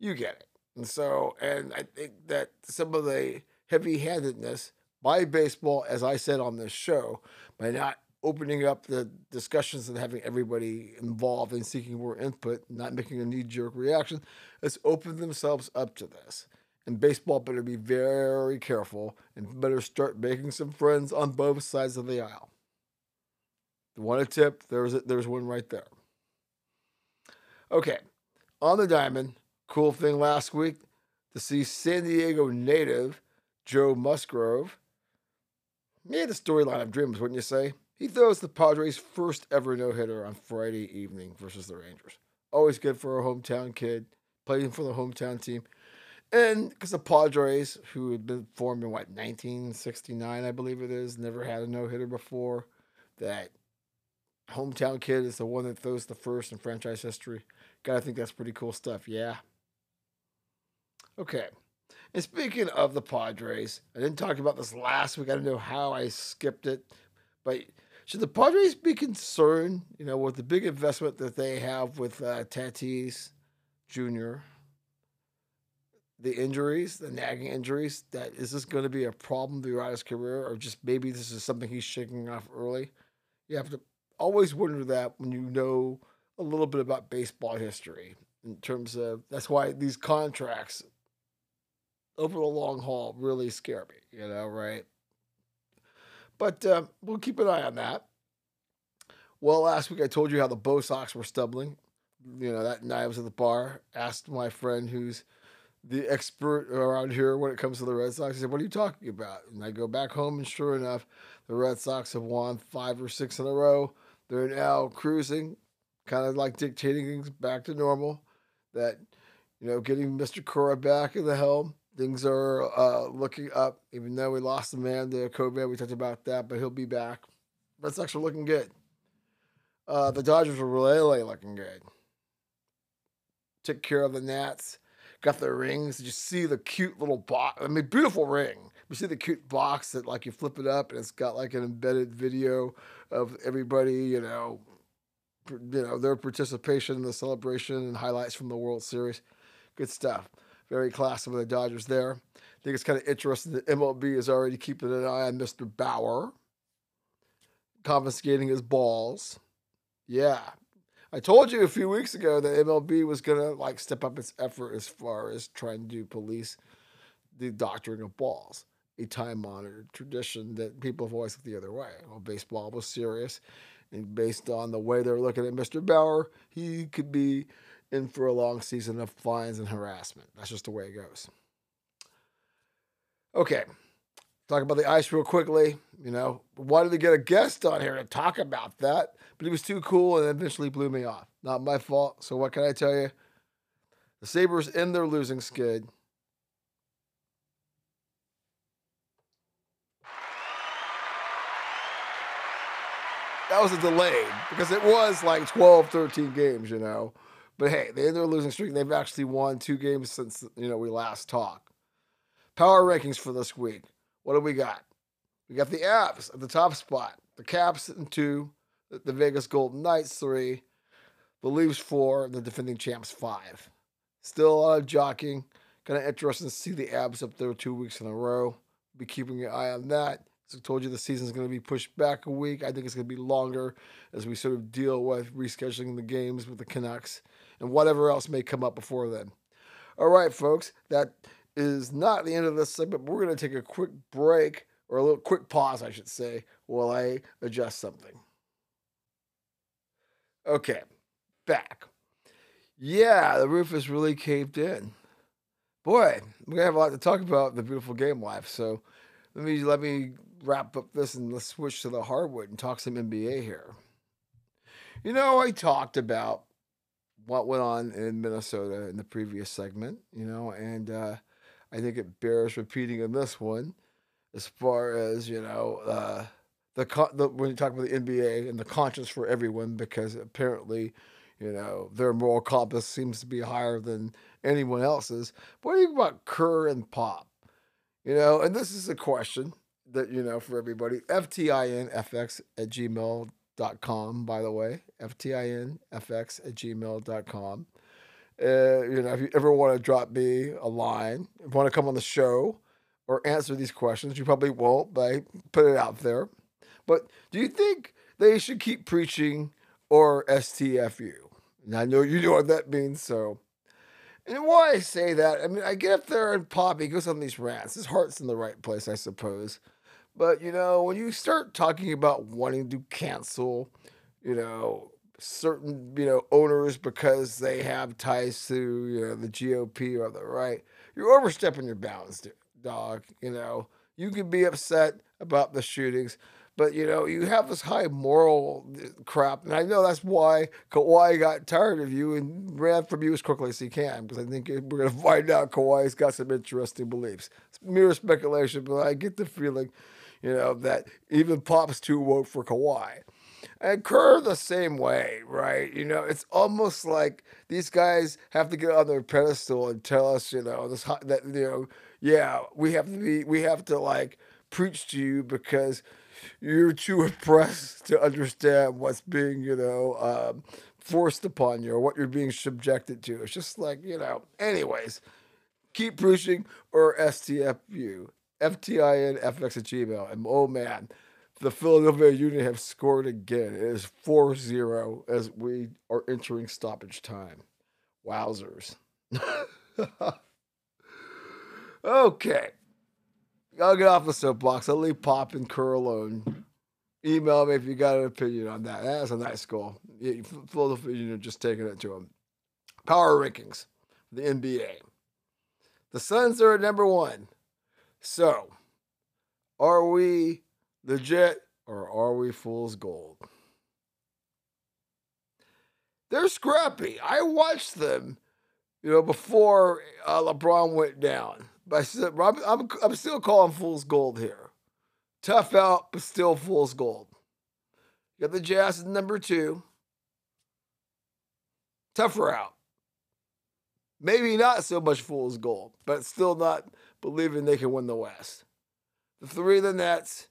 You get it. And so, and I think that some of the heavy handedness by baseball, as I said on this show, by not opening up the discussions and having everybody involved in seeking more input, not making a knee jerk reaction, has opened themselves up to this. And baseball better be very careful and better start making some friends on both sides of the aisle. You want a tip? There's a, there's one right there. Okay, on the diamond, cool thing last week to see San Diego native Joe Musgrove. He had a storyline of dreams, wouldn't you say? He throws the Padres' first ever no hitter on Friday evening versus the Rangers. Always good for a hometown kid, playing for the hometown team. And because the Padres, who had been formed in what, 1969, I believe it is, never had a no hitter before, that hometown kid is the one that throws the first in franchise history. Gotta think that's pretty cool stuff, yeah? Okay. And speaking of the Padres, I didn't talk about this last week. I don't know how I skipped it, but should the Padres be concerned, you know, with the big investment that they have with uh, Tatis Jr., the injuries, the nagging injuries, that is this going to be a problem throughout his career, or just maybe this is something he's shaking off early? You have to always wonder that when you know a little bit about baseball history in terms of that's why these contracts over the long haul really scare me, you know, right? But uh, we'll keep an eye on that. Well, last week I told you how the Bo Sox were stumbling. You know, that night I was at the bar, asked my friend who's the expert around here when it comes to the Red Sox. He said, What are you talking about? And I go back home, and sure enough, the Red Sox have won five or six in a row. They're now cruising, kind of like dictating things back to normal. That, you know, getting Mr. Cora back in the helm Things are uh, looking up, even though we lost the man to COVID. We talked about that, but he'll be back. Red Sox are looking good. Uh, the Dodgers are really looking good. Took care of the Nats. Got the rings. Did you see the cute little box? I mean, beautiful ring. You see the cute box that, like, you flip it up and it's got like an embedded video of everybody, you know, you know their participation in the celebration and highlights from the World Series. Good stuff. Very classy with the Dodgers there. I think it's kind of interesting that MLB is already keeping an eye on Mr. Bauer, confiscating his balls. Yeah. I told you a few weeks ago that MLB was to like step up its effort as far as trying to police the doctoring of balls, a time honored tradition that people have always looked the other way. Well, baseball was serious, and based on the way they're looking at Mr. Bauer, he could be in for a long season of fines and harassment. That's just the way it goes. Okay, talk about the ice real quickly. You know, wanted to get a guest on here to talk about that, but he was too cool and eventually blew me off. Not my fault. So what can I tell you? The Sabres in their losing skid. That was a delay because it was like 12, 13 games, you know. But hey, they are in their losing streak. They've actually won two games since you know we last talked. Power rankings for this week. What do we got? We got the Avs at the top spot. The Caps in two. The Vegas Golden Knights three. The Leafs four. The defending champs five. Still a lot of jockeying. Kind of interesting to see the Avs up there two weeks in a row. Be keeping an eye on that. As I told you, the season's going to be pushed back a week. I think it's going to be longer as we sort of deal with rescheduling the games with the Canucks and whatever else may come up before then. All right, folks, that is not the end of this segment. We're going to take a quick break, or a little quick pause, I should say, while I adjust something. Okay, back. Yeah, the roof is really caved in. Boy, we're gonna have a lot to talk about the beautiful game life. So let me let me wrap up this and let's switch to the hardwood and talk some NBA here. You know, I talked about what went on in Minnesota in the previous segment, you know, and uh, I think it bears repeating in this one as far as, you know, uh, the, the when you talk about the NBA and the conscience for everyone, because apparently, you know, their moral compass seems to be higher than anyone else's. What do you think about Kerr and Pop? You know, and this is a question that, you know, for everybody. FTINFX at gmail.com, by the way. FTINFX at gmail.com. Uh, you know, if you ever want to drop me a line, if you want to come on the show or answer these questions, you probably won't, but I put it out there. But do you think they should keep preaching or STFU? And I know you know what that means, so. And why I say that, I mean, I get up there and Poppy goes on these rants. His heart's in the right place, I suppose. But, you know, when you start talking about wanting to cancel, you know, certain, you know, owners because they have ties to, you know, the GOP or the right, you're overstepping your bounds, dog. You know, you can be upset about the shootings, but you know, you have this high moral uh, crap, and I know that's why Kawhi got tired of you and ran from you as quickly as he can. Because I think we're going to find out Kawhi's got some interesting beliefs. It's mere speculation, but I get the feeling, you know, that even Pop's too woke for Kawhi. And Kerr the same way, right? You know, it's almost like these guys have to get on their pedestal and tell us, you know, this hot that you know, yeah, we have to be, we have to like preach to you because you're too oppressed to understand what's being, you know, um, forced upon you or what you're being subjected to. It's just like, you know, anyways, keep preaching or STFU, FTIN, FX at Gmail. And oh man, the Philadelphia Union have scored again. It is 4 0 as we are entering stoppage time. Wowzers. okay. I'll get off the soapbox. I'll leave Pop and Kerr alone. Email me if you got an opinion on that. That's a nice goal. Philadelphia Union just taking it to them. Power rankings, the NBA. The Suns are at number one. So, are we legit or are we fool's gold? They're scrappy. I watched them, you know, before uh, LeBron went down. But I'm, I'm, I'm still calling fool's gold here. Tough out, but still fool's gold. You got the Jazz at number two. Tougher out. Maybe not so much fool's gold, but still not believing they can win the West. The three of the Nets,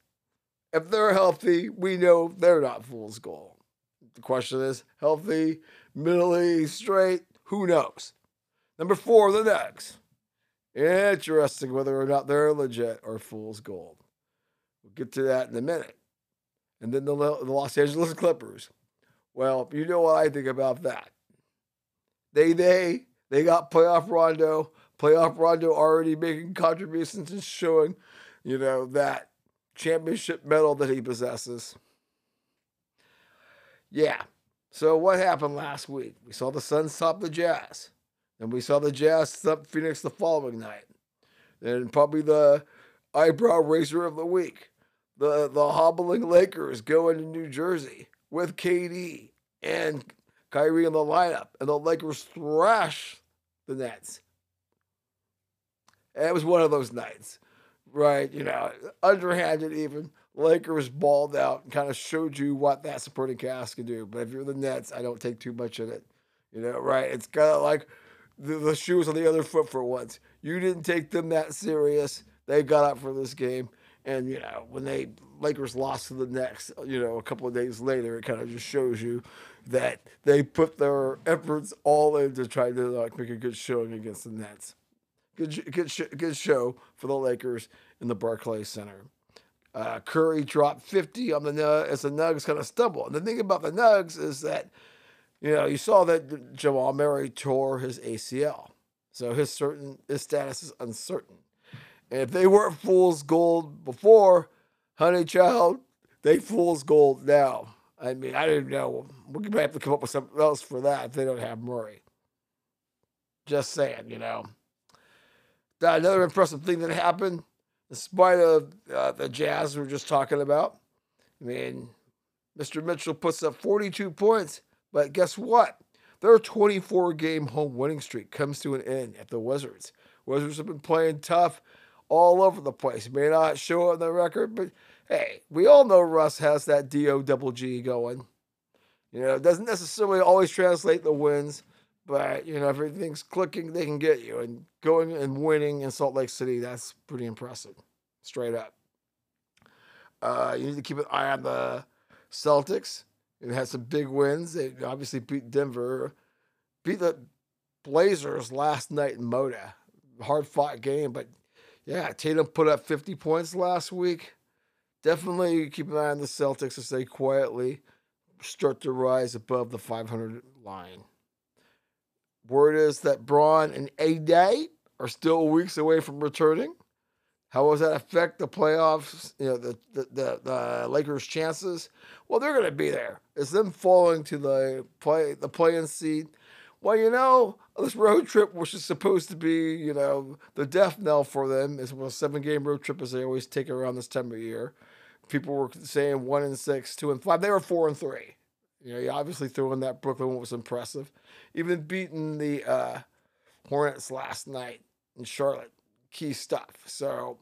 if they're healthy, we know they're not fool's gold. The question is healthy, mentally straight, who knows? Number four, the Knicks. Interesting whether or not they're legit or fool's gold. We'll get to that in a minute. And then the, the Los Angeles Clippers. Well, you know what I think about that. They they they got playoff Rondo. Playoff Rondo already making contributions and showing, you know, that championship medal that he possesses. Yeah. So what happened last week? We saw the Suns top the Jazz. And we saw the Jazz stop Phoenix the following night. Then probably the eyebrow raiser of the week. The the hobbling Lakers going to New Jersey with KD and Kyrie in the lineup. And the Lakers thrash the Nets. And it was one of those nights. Right, you know, underhanded even. Lakers balled out and kind of showed you what that supporting cast can do. But if you're the Nets, I don't take too much in it. You know, right? It's kind of like the, the shoes on the other foot for once. You didn't take them that serious. They got up for this game. And, you know, when they Lakers lost to the Nets, you know, a couple of days later, it kind of just shows you that they put their efforts all into trying to like make a good showing against the Nets. Good, good, good show for the Lakers in the Barclays Center. Uh, Curry dropped 50 on the as the Nugs kind of stumble. And the thing about the Nugs is that you know, you saw that Jamal Murray tore his ACL. So his certain his status is uncertain. And if they weren't fool's gold before, honey child, they fool's gold now. I mean, I didn't know. We might have to come up with something else for that if they don't have Murray. Just saying, you know. Another impressive thing that happened, in spite of uh, the Jazz we were just talking about. I mean, Mr. Mitchell puts up 42 points, but guess what? Their 24 game home winning streak comes to an end at the Wizards. Wizards have been playing tough all over the place. May not show on the record, but hey, we all know Russ has that DO double G going. You know, it doesn't necessarily always translate the wins, but you know, if everything's clicking, they can get you. And going and winning in Salt Lake City, that's pretty impressive, straight up. Uh, you need to keep an eye on the Celtics. It had some big wins. They obviously beat Denver, beat the Blazers last night in Moda. Hard fought game, but yeah, Tatum put up 50 points last week. Definitely keep an eye on the Celtics as they quietly start to rise above the 500 line. Word is that Bron and A are still weeks away from returning. How does that affect the playoffs? You know, the, the, the, the Lakers' chances? Well, they're going to be there. It's them falling to the play the play-in seed. Well, you know, this road trip, which is supposed to be, you know, the death knell for them, is a seven-game road trip as they always take around this time of year. People were saying one and six, two and five. They were four and three. You know, you obviously threw in that Brooklyn one was impressive. Even beating the uh, Hornets last night in Charlotte, key stuff. So,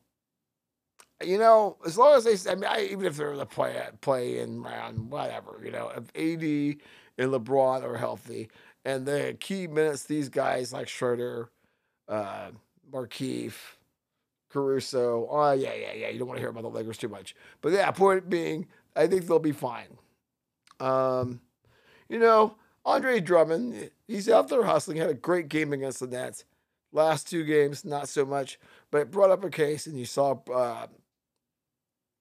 you know, as long as they, I mean, I, even if they're the play play in round, whatever, you know, if AD and LeBron are healthy, and the key minutes these guys like Schroeder, uh, Markieff, Caruso. Oh yeah, yeah, yeah. You don't want to hear about the Lakers too much, but yeah. Point being, I think they'll be fine. Um, you know, Andre Drummond, he's out there hustling. Had a great game against the Nets. Last two games, not so much, but it brought up a case, and you saw uh,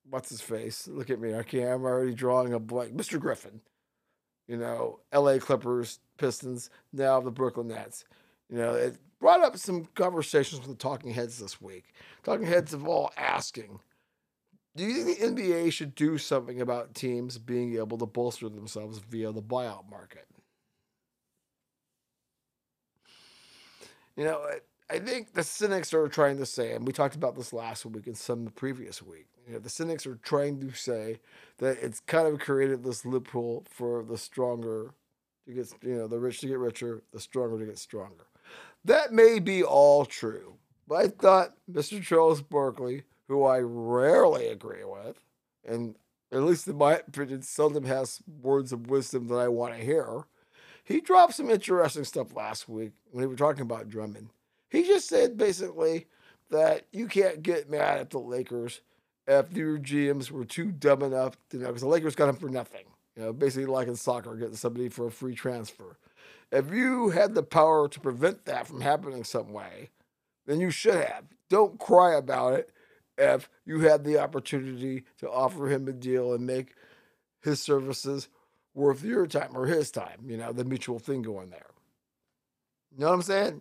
what's his face? Look at me. I can't. I'm already drawing a blank. Mr. Griffin. You know, L.A. Clippers, Pistons, now the Brooklyn Nets. You know, it brought up some conversations with the talking heads this week. Talking heads of all asking, do you think the NBA should do something about teams being able to bolster themselves via the buyout market? You know, I think the cynics are trying to say, and we talked about this last week and some the previous week. You know, the cynics are trying to say that it's kind of created this loophole for the stronger to get, you know, the rich to get richer, the stronger to get stronger. That may be all true, but I thought Mr. Charles Barkley, who I rarely agree with, and at least in my opinion, seldom has words of wisdom that I want to hear. He dropped some interesting stuff last week when we were talking about Drummond. He just said basically that you can't get mad at the Lakers if their GMs were too dumb enough to know, because the Lakers got him for nothing. You know, basically like in soccer, getting somebody for a free transfer. If you had the power to prevent that from happening some way, then you should have. Don't cry about it if you had the opportunity to offer him a deal and make his services worth your time or his time, you know, the mutual thing going there. You know what I'm saying?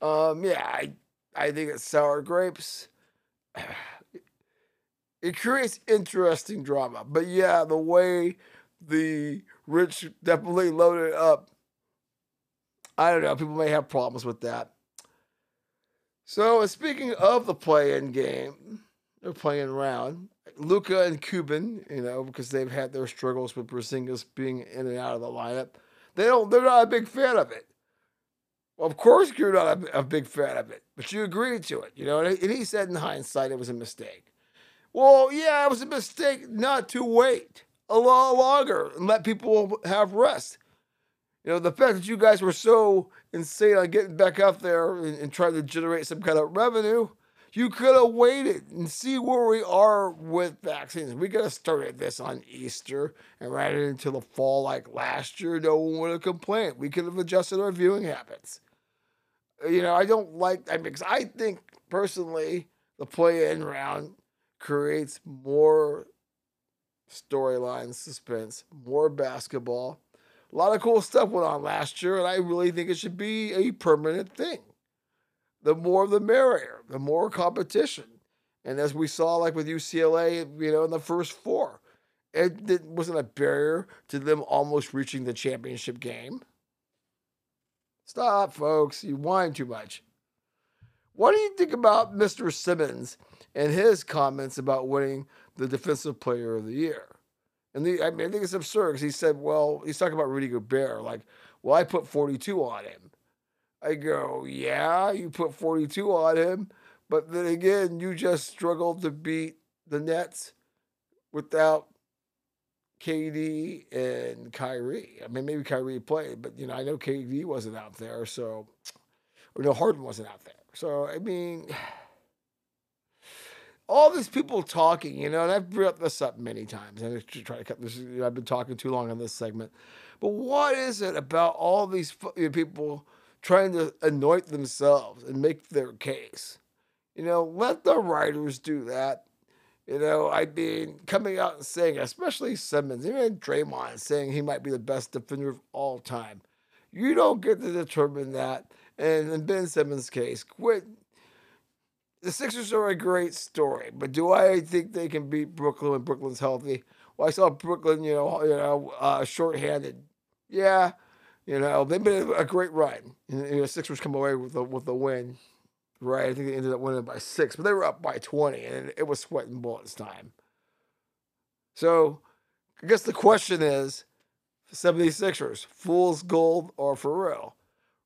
Um, yeah, I, I think it's sour grapes. It creates interesting drama. But yeah, the way the rich definitely loaded up I don't know. People may have problems with that. So, uh, speaking of the play-in game, they're playing around. Luka and Cuban, you know, because they've had their struggles with Porzingis being in and out of the lineup. They don't. They're not a big fan of it. Well, of course, you're not a, a big fan of it, but you agreed to it, you know. And he said, in hindsight, it was a mistake. Well, yeah, it was a mistake not to wait a lot longer and let people have rest. You know, the fact that you guys were so insane on getting back out there and, and trying to generate some kind of revenue, you could have waited and see where we are with vaccines. We could have started this on Easter and ran it into the fall like last year. No one would have complained. We could have adjusted our viewing habits. You know, I don't like, mean, because I think personally, the play in round creates more storyline suspense, more basketball a lot of cool stuff went on last year, and I really think it should be a permanent thing. The more the merrier, the more competition. And as we saw, like with UCLA, you know, in the first four, it, it wasn't a barrier to them almost reaching the championship game. Stop, folks. You whine too much. What do you think about Mr. Simmons and his comments about winning the Defensive Player of the Year? And the, I mean, I think it's absurd because he said, well, he's talking about Rudy Gobert. Like, well, I put 42 on him. I go, yeah, you put 42 on him. But then again, you just struggled to beat the Nets without KD and Kyrie. I mean, maybe Kyrie played, but you know, I know KD wasn't out there, so or no Harden wasn't out there. So I mean, all these people talking, you know, and I've brought this up many times. I try to cut this. I've been talking too long on this segment, but what is it about all these people trying to anoint themselves and make their case? You know, let the writers do that. You know, I mean, coming out and saying, especially Simmons, even Draymond saying he might be the best defender of all time. You don't get to determine that. And in Ben Simmons' case, quit. The Sixers are a great story, but do I think they can beat Brooklyn when Brooklyn's healthy? Well, I saw Brooklyn, you know, you know, uh, shorthanded. Yeah, you know, they've been a great run. And, you know, Sixers come away with the with the win. Right, I think they ended up winning by six, but they were up by 20, and it was sweat and bullets time. So I guess the question is 76ers, fool's gold or for real?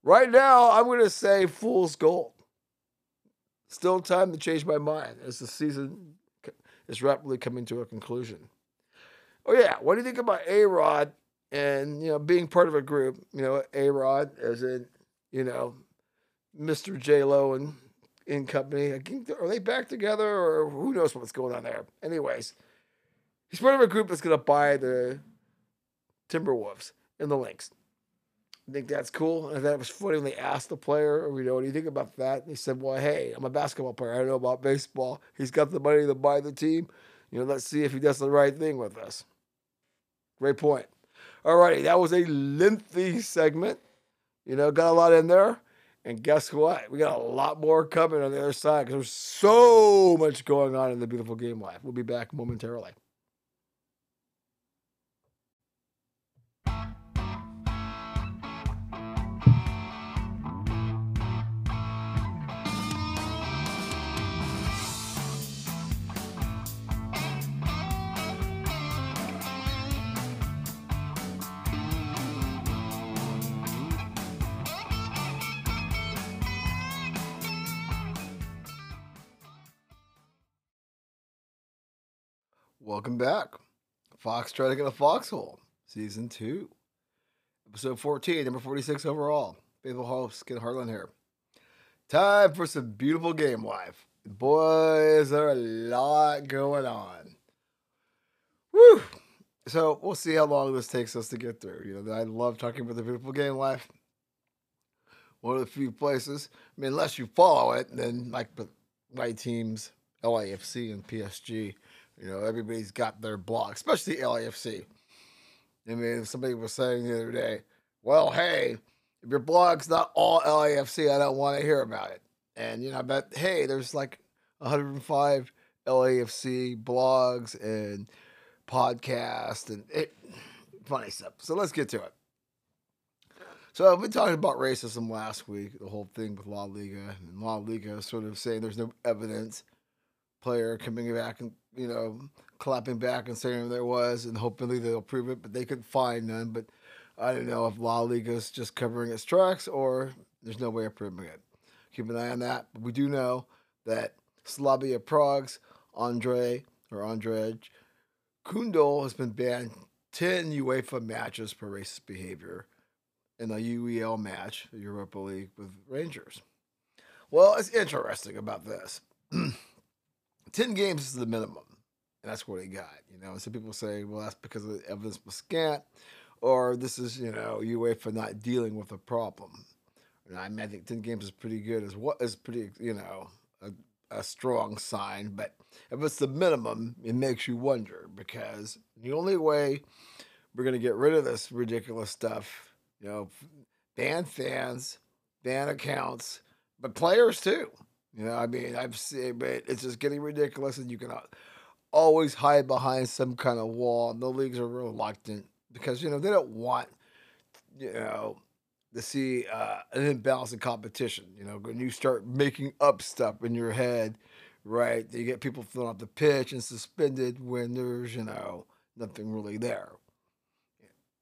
Right now, I'm going to say fool's gold. Still time to change my mind as the season is rapidly coming to a conclusion. Oh, yeah. What do you think about A Rod and, you know, being part of a group? You know, A Rod, as in, you know, Mr. J Lo and in company. Are they back together or who knows what's going on there? Anyways, he's part of a group that's going to buy the Timberwolves and the Lynx. I think that's cool. And that was funny when they asked the player, oh, you know, what do you think about that? And he said, well, hey, I'm a basketball player. I don't know about baseball. He's got the money to buy the team. You know, let's see if he does the right thing with us. Great point. All righty, that was a lengthy segment. You know, got a lot in there. And guess what? We got a lot more coming on the other side because there's so much going on in the beautiful game life. We'll be back momentarily. Welcome back. Fox trying to get a foxhole, season two, episode 14, number 46 overall. Faithful host, Ken Harlan here. Time for some beautiful game life. Boys, there a lot going on. Woo! So we'll see how long this takes us to get through. You know, I love talking about the beautiful game life. One of the few places. I mean, unless you follow it, then like my teams, LAFC and PSG you know, everybody's got their blog, especially LAFC. I mean, somebody was saying the other day, well, hey, if your blog's not all LAFC, I don't want to hear about it. And, you know, I bet, hey, there's like 105 LAFC blogs and podcasts and it, funny stuff. So let's get to it. So I've been talking about racism last week, the whole thing with La Liga, and La Liga sort of saying there's no evidence player coming back and you know clapping back and saying there was, and hopefully they'll prove it, but they could find none. But I don't know if La Liga is just covering its tracks or there's no way of proving it. Keep an eye on that. But we do know that Slavia Prague's Andre or Andrej Kudela has been banned 10 UEFA matches for racist behavior in a UEL match, Europa League with Rangers. Well, it's interesting about this. 10 games is the minimum. And that's what he got. You know, some people say, well, that's because of the evidence was scant, or this is, you know, for not dealing with a problem. And I mean, I think 10 games is pretty good, as what is pretty, you know, a, a strong sign. But if it's the minimum, it makes you wonder because the only way we're going to get rid of this ridiculous stuff, you know, ban fans, ban accounts, but players too. You know, I mean, I've seen, but it's just getting ridiculous, and you can always hide behind some kind of wall. The leagues are reluctant because you know they don't want, you know, to see uh, an imbalance in competition. You know, when you start making up stuff in your head, right? You get people thrown off the pitch and suspended when there's, you know, nothing really there.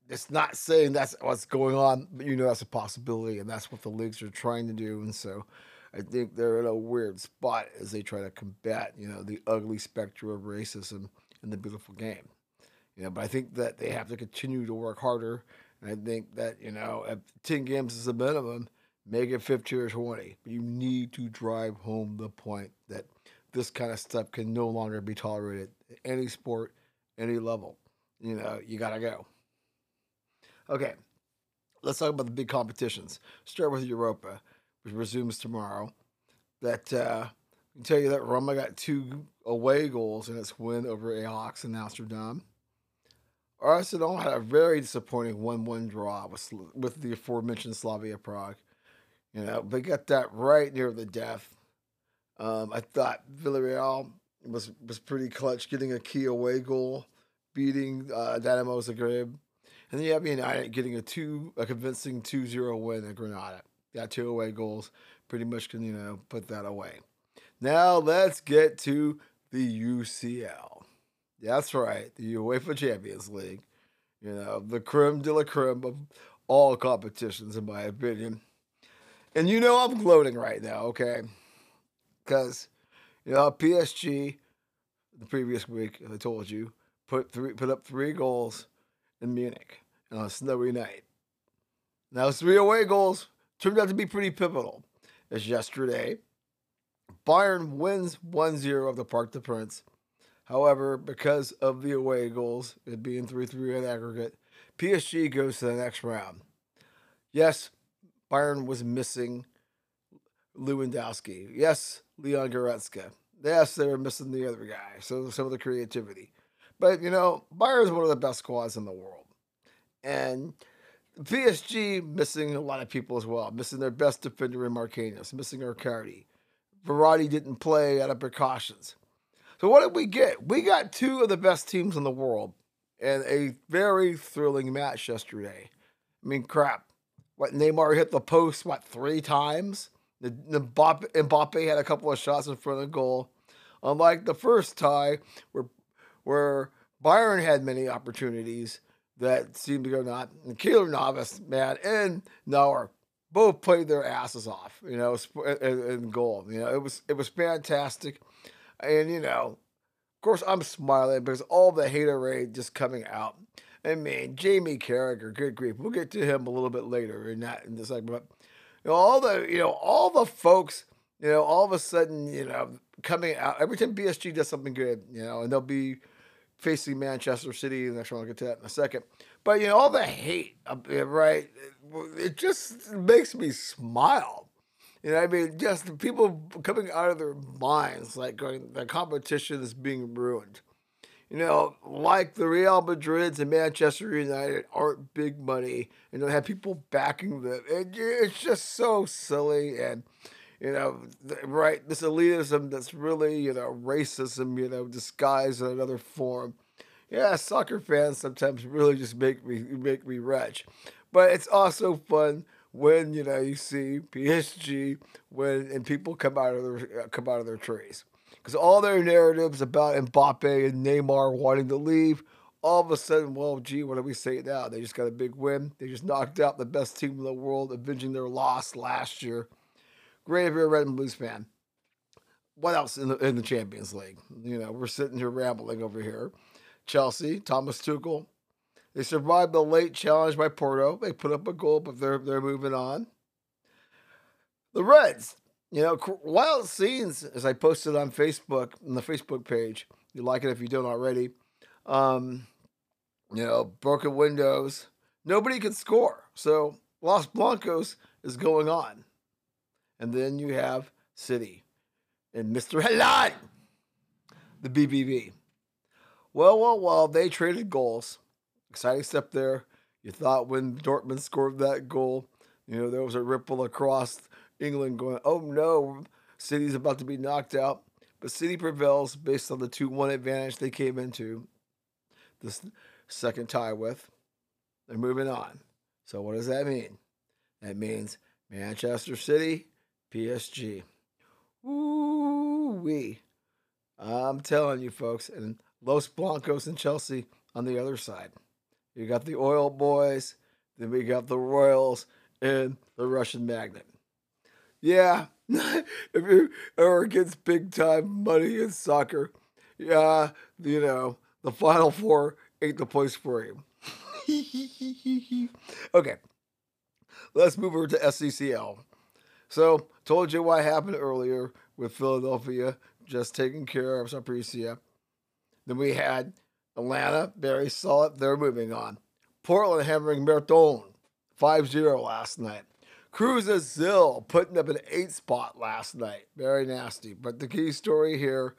It's not saying that's what's going on, but you know that's a possibility, and that's what the leagues are trying to do. And so, I think they're in a weird spot as they try to combat, you know, the ugly specter of racism in the beautiful game. You know, but I think that they have to continue to work harder and I think that, you know, if 10 games is the minimum, make it 15 or 20. But you need to drive home the point that this kind of stuff can no longer be tolerated at any sport, any level. You know, you got to go. Okay, let's talk about the big competitions. Start with Europa, which resumes tomorrow. That uh, I can tell you that Roma got two away goals in its win over Ajax in Amsterdam. Arsenal had a very disappointing 1 1 draw with, with the aforementioned Slavia Prague. You know, they got that right near the death. Um, I thought Villarreal was was pretty clutch, getting a key away goal, beating uh, Dynamo Zagreb. And then you have United getting a two a convincing 2-0 win at Granada. Got two away goals, pretty much can, you know, put that away. Now let's get to the UCL. That's right, the UEFA Champions League. You know, the creme de la creme of all competitions, in my opinion. And you know I'm gloating right now, okay? Because, you know, PSG the previous week, I told you, put three put up three goals in Munich on a snowy night. Now, three away goals turned out to be pretty pivotal. As yesterday, Bayern wins 1 0 of the Parc des Prince. However, because of the away goals, it being 3 3 in aggregate, PSG goes to the next round. Yes, Bayern was missing Lewandowski. Yes, Leon Goretzka. Yes, they were missing the other guy. So some of the creativity. But, you know, Bayern is one of the best squads in the world. And PSG missing a lot of people as well. Missing their best defender in Marquinhos. Missing Icardi. Verratti didn't play out of precautions. So what did we get? We got two of the best teams in the world and a very thrilling match yesterday. I mean, crap. What Neymar hit the post what three times? The, the Mbappe, Mbappe had a couple of shots in front of the goal. Unlike the first tie, where where Bayern had many opportunities that seemed to go not. And Keylor Navas, man, and Neuer both played their asses off, you know, in, goal. You know, it was it was fantastic. And, you know, of course, I'm smiling because all the haterade just coming out. I mean, Jamie Carragher, good grief. We'll get to him a little bit later in that in the segment. You know, all the you know, all the folks, you know, all of a sudden, you know, coming out every time PSG does something good, you know, and they'll be facing Manchester City. Next one, I'll get to that in a second. But you know, all the hate, uh, right? It just makes me smile you know, I mean, just people coming out of their minds, like going, the competition is being ruined. You know, like the Real Madrids and Manchester United aren't big money, and don't have people backing them. It, it's just so silly, and you know, right? This elitism that's really you know racism, you know, disguised in another form. Yeah, soccer fans sometimes really just make me make me wretch, but it's also fun when you know you see PSG when and people come out of their uh, come out of their trees because all their narratives about Mbappe and Neymar wanting to leave, all of a sudden, well, gee, what do we say now? They just got a big win. They just knocked out the best team in the world, avenging their loss last year. Great if you're a Red and Blues fan. What else in the in the Champions League? You know, we're sitting here rambling over here. Chelsea, Thomas Tuchel, they survived the late challenge by Porto. They put up a goal, but they're they're moving on. The Reds, you know, wild scenes as I posted on Facebook on the Facebook page. You like it if you don't already. Um, you know, broken windows. Nobody can score. So Los Blancos is going on. And then you have City and Mr. Haaland, the BVB. Well, well, well, they traded goals exciting step there. You thought when Dortmund scored that goal, you know, there was a ripple across England going, oh no, City's about to be knocked out. But City prevails based on the 2 1 advantage they came into this second tie with. They're moving on. So, what does that mean? That means Manchester City, PSG. Ooh wee. I'm telling you, folks, and Los Blancos and Chelsea on the other side. You got the oil boys, then we got the Royals and the Russian magnet. Yeah, if you ever gets big time money in soccer, yeah, you know, the Final Four ain't the place for you. okay, let's move over to SCCL. So, told you what happened earlier with Philadelphia just taking care of Saprissa. Then we had Atlanta, very solid. They're moving on. Portland hammering Merton 5 0 last night. Cruz Azul putting up an eight spot last night. Very nasty. But the key story here,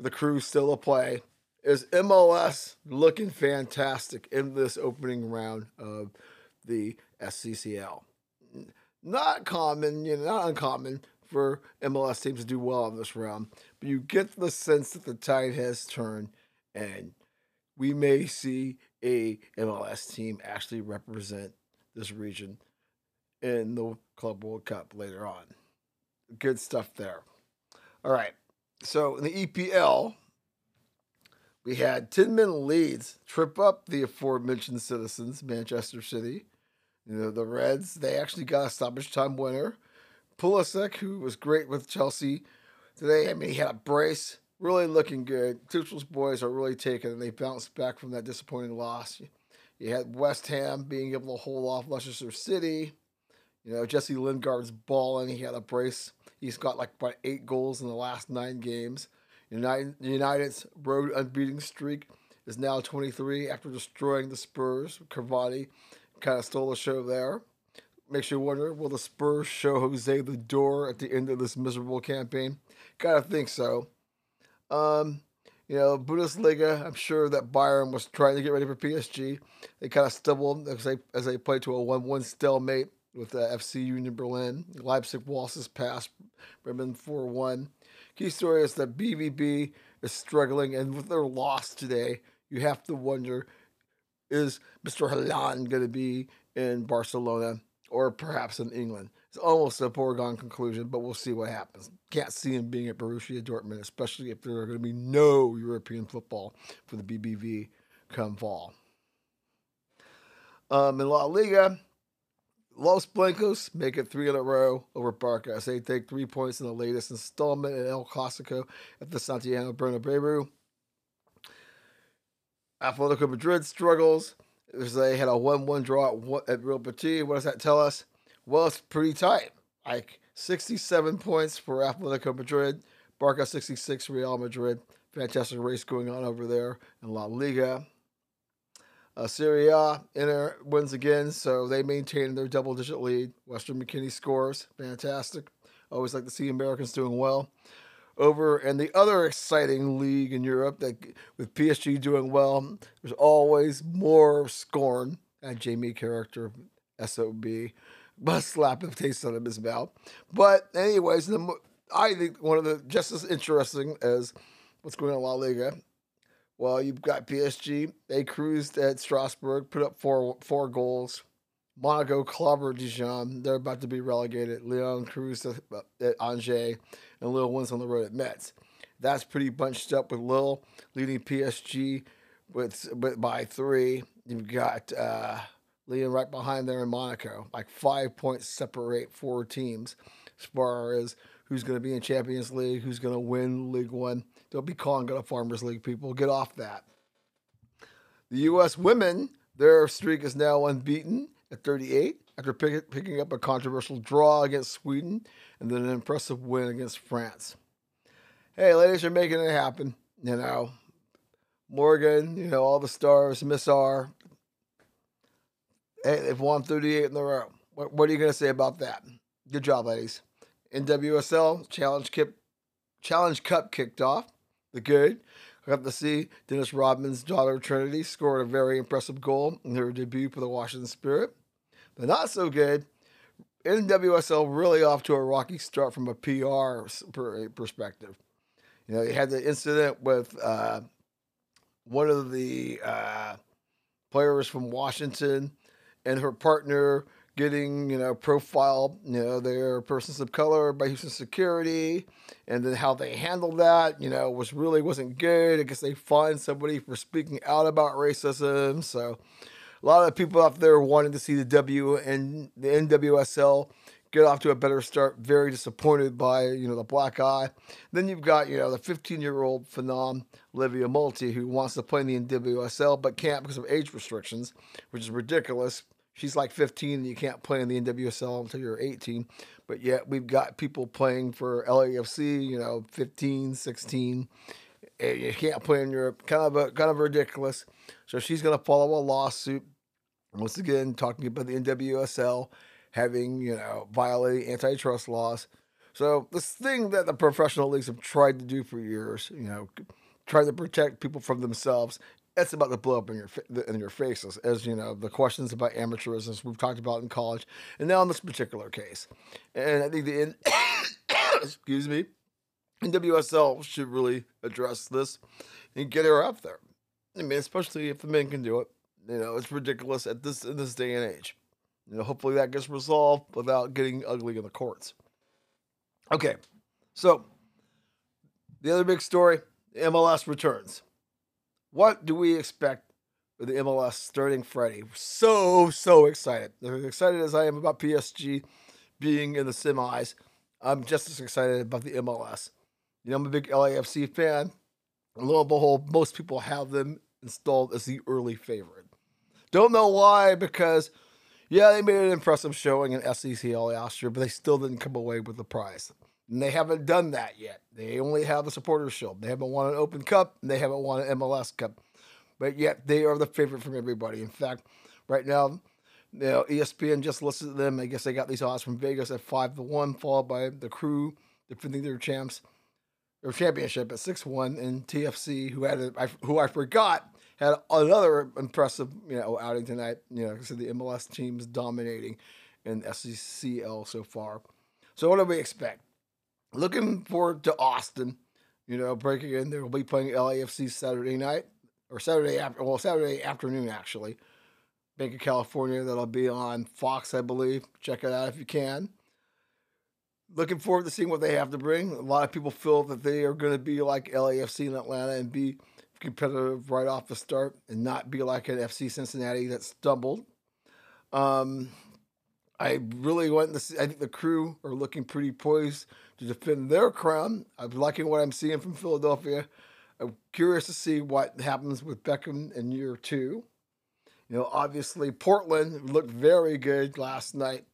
the Cruz still a play, is MLS looking fantastic in this opening round of the SCCL. Not common, you know, not uncommon for MLS teams to do well in this round, but you get the sense that the tide has turned and we may see a MLS team actually represent this region in the Club World Cup later on. Good stuff there. All right. So in the EPL, we had 10 men Leeds trip up the aforementioned citizens, Manchester City. You know, the Reds, they actually got a stoppage time winner. Pulisic, who was great with Chelsea today, I mean, he had a brace, really looking good. Tuchel's boys are really taking and they bounced back from that disappointing loss. You had West Ham being able to hold off Leicester City. You know, Jesse Lingard's balling. He had a brace. He's got like about eight goals in the last nine games. United, United's road unbeating streak is now 23 after destroying the Spurs. Cavani kind of stole the show there. Makes you wonder, will the Spurs show Jose the door at the end of this miserable campaign? Gotta think so. Um, you know, Bundesliga, I'm sure that Bayern was trying to get ready for PSG. They kind of stumbled as they, as they played to a 1 1 stalemate with uh, FC Union Berlin. Leipzig waltzes past Bremen 4 1. Key story is that BVB is struggling, and with their loss today, you have to wonder is Mr. Haaland going to be in Barcelona or perhaps in England? It's almost a foregone conclusion, but we'll see what happens. Can't see him being at Borussia Dortmund, especially if there are going to be no European football for the BVB come fall. Um, in La Liga, Los Blancos make it three in a row over Barca they take three points in the latest installment in El Clasico at the Santiago Bernabeu. Atletico Madrid struggles they had a 1 1 draw at Real Betis. What does that tell us? Well, it's pretty tight. Like 67 points for Atletico Madrid, Barca 66, Real Madrid. Fantastic race going on over there in La Liga. Uh, Serie A, Inter wins again, so they maintain their double digit lead. Weston McKennie scores. Fantastic. Always like to see Americans doing well. Over and the other exciting league in Europe that with PSG doing well, there's always more scorn at Jamie Carragher SOB. Must slap the taste out of his mouth. But anyways, the, I think one of the just as interesting as what's going on in La Liga well, you've got PSG. They cruised at Strasbourg, put up four four goals. Monaco clobbered Dijon. They're about to be relegated. Lyon cruised at, at Angers, and Lille wins on the road at Metz. That's pretty bunched up with Lille leading PSG with, with by three. You've got uh, Lyon right behind there in Monaco. Like five points separate four teams as far as who's going to be in Champions League, who's going to win League One. Don't be calling it a Farmers League, people. Get off that. The U.S. women, their streak is now unbeaten at 38 after pick, picking up a controversial draw against Sweden and then an impressive win against France. Hey, ladies you're making it happen. You know, Morgan, you know, all the stars, Miss R. Hey, they've won 38 in a row. What, what are you going to say about that? Good job, ladies. NWSL Challenge Challenge Cup kicked off. The good. I got to see Dennis Rodman's daughter Trinity scored a very impressive goal in her debut for the Washington Spirit. But not so good. NWSL really off to a rocky start from a PR perspective. You know, you had the incident with uh, one of the uh, players from Washington and her partner getting, you know, profile, you know, their persons of color by Houston security, and then how they handled that, you know, was really wasn't good. I guess they fined somebody for speaking out about racism. So a lot of people out there wanting to see the W and the NWSL get off to a better start. Very disappointed by you know the black eye. Then you've got you know the 15 year old phenom Olivia Moultrie who wants to play in the NWSL but can't because of age restrictions, which is ridiculous. She's like 15 and you can't play in the NWSL until you're 18. But yet we've got people playing for LAFC, you know, 15, 16. And you can't play in Europe. Kind of a, kind of ridiculous. So she's going to follow a lawsuit. Once again, talking about the NWSL having, you know, violating antitrust laws. So this thing that the professional leagues have tried to do for years, you know, trying to protect people from themselves, it's about to blow up in your in your faces. As you know, the questions about amateurism we've talked about in college, and now in this particular case, and I think the excuse me, NWSL should really address this and get her up there. I mean, especially if the men can do it. You know, it's ridiculous at this in this day and age. You know, hopefully that gets resolved without getting ugly in the courts. Okay, so the other big story: MLS returns. What do we expect with the MLS starting Friday? So so excited! As excited as I am about PSG being in the semis, I'm just as excited about the MLS. You know, I'm a big LAFC fan. And lo and behold, most people have them installed as the early favorite. Don't know why, because yeah, they made an impressive showing in SCCL last year, but they still didn't come away with the prize. And they haven't done that yet. They only have the Supporters Shield. They haven't won an Open Cup, and they haven't won an MLS Cup. But yet they are the favorite from everybody. In fact, right now, you know, ESPN just listed them. I guess they got these odds from Vegas at five to one, followed by the Crew defending their champs, their championship at six one, and TFC, who had a, who I forgot had another impressive, you know, outing tonight. You know, so the MLS team's dominating in SCCL so far. So what do we expect? Looking forward to Austin. You know, breaking in there. We'll be playing LAFC Saturday night or Saturday after. Well, Saturday afternoon actually. Bank of California. That'll be on Fox, I believe. Check it out if you can. Looking forward to seeing what they have to bring. A lot of people feel that they are going to be like LAFC in Atlanta and be competitive right off the start and not be like an FC Cincinnati that stumbled. Um, I really want to see, I think the crew are looking pretty poised to defend their crown. I'm liking what I'm seeing from Philadelphia. I'm curious to see what happens with Beckham in year two. You know, obviously, Portland looked very good last night.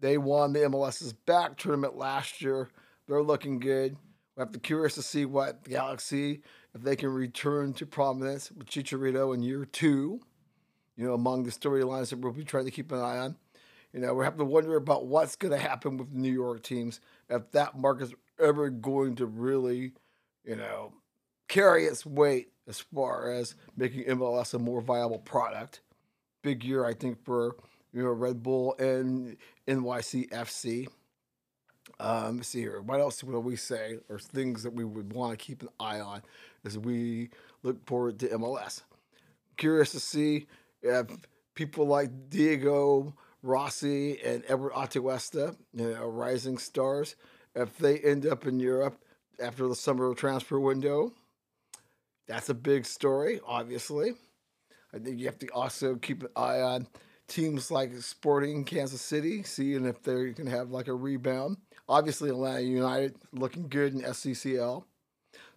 They won the MLS's back tournament last year. They're looking good. We have to curious to see what Galaxy if they can return to prominence with Chicharito in year two, you know, among the storylines that we'll be trying to keep an eye on. You know, we have to wonder about what's going to happen with New York teams if that market's ever going to really, you know, carry its weight as far as making MLS a more viable product. Big year, I think, for you know Red Bull and NYCFC. Um, let's see here. What else will we say, or things that we would want to keep an eye on? as we look forward to MLS. Curious to see if people like Diego Rossi and Eduard Atuesta, you know, rising stars, if they end up in Europe after the summer transfer window. That's a big story, obviously. I think you have to also keep an eye on teams like Sporting Kansas City, seeing if they can have like a rebound. Obviously, Atlanta United looking good in SCCL.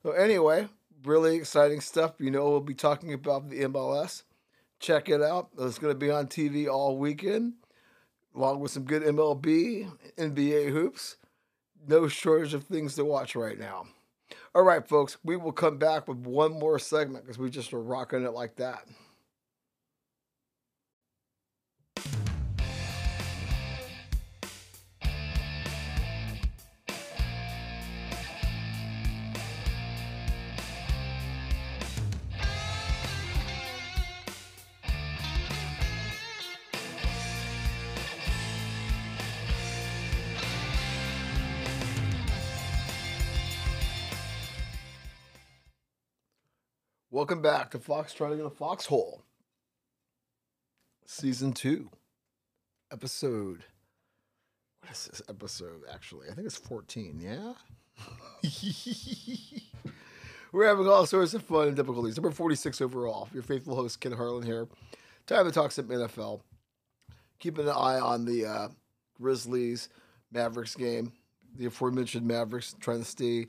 So anyway, really exciting stuff. You know, we'll be talking about the MLS. Check it out. It's going to be on TV all weekend, along with some good MLB, NBA hoops. No shortage of things to watch right now. All right, folks, we will come back with one more segment because we just are rocking it like that. Welcome back to Foxtrotting in the Foxhole, Season 2. episode. What is this episode actually? I think it's 14, yeah? We're having all sorts of fun and difficulties. Number 46 overall. Your faithful host, Ken Harlan here. Time to talk some NFL. Keeping an eye on the uh, Grizzlies Mavericks game. The aforementioned Mavericks trying to stay,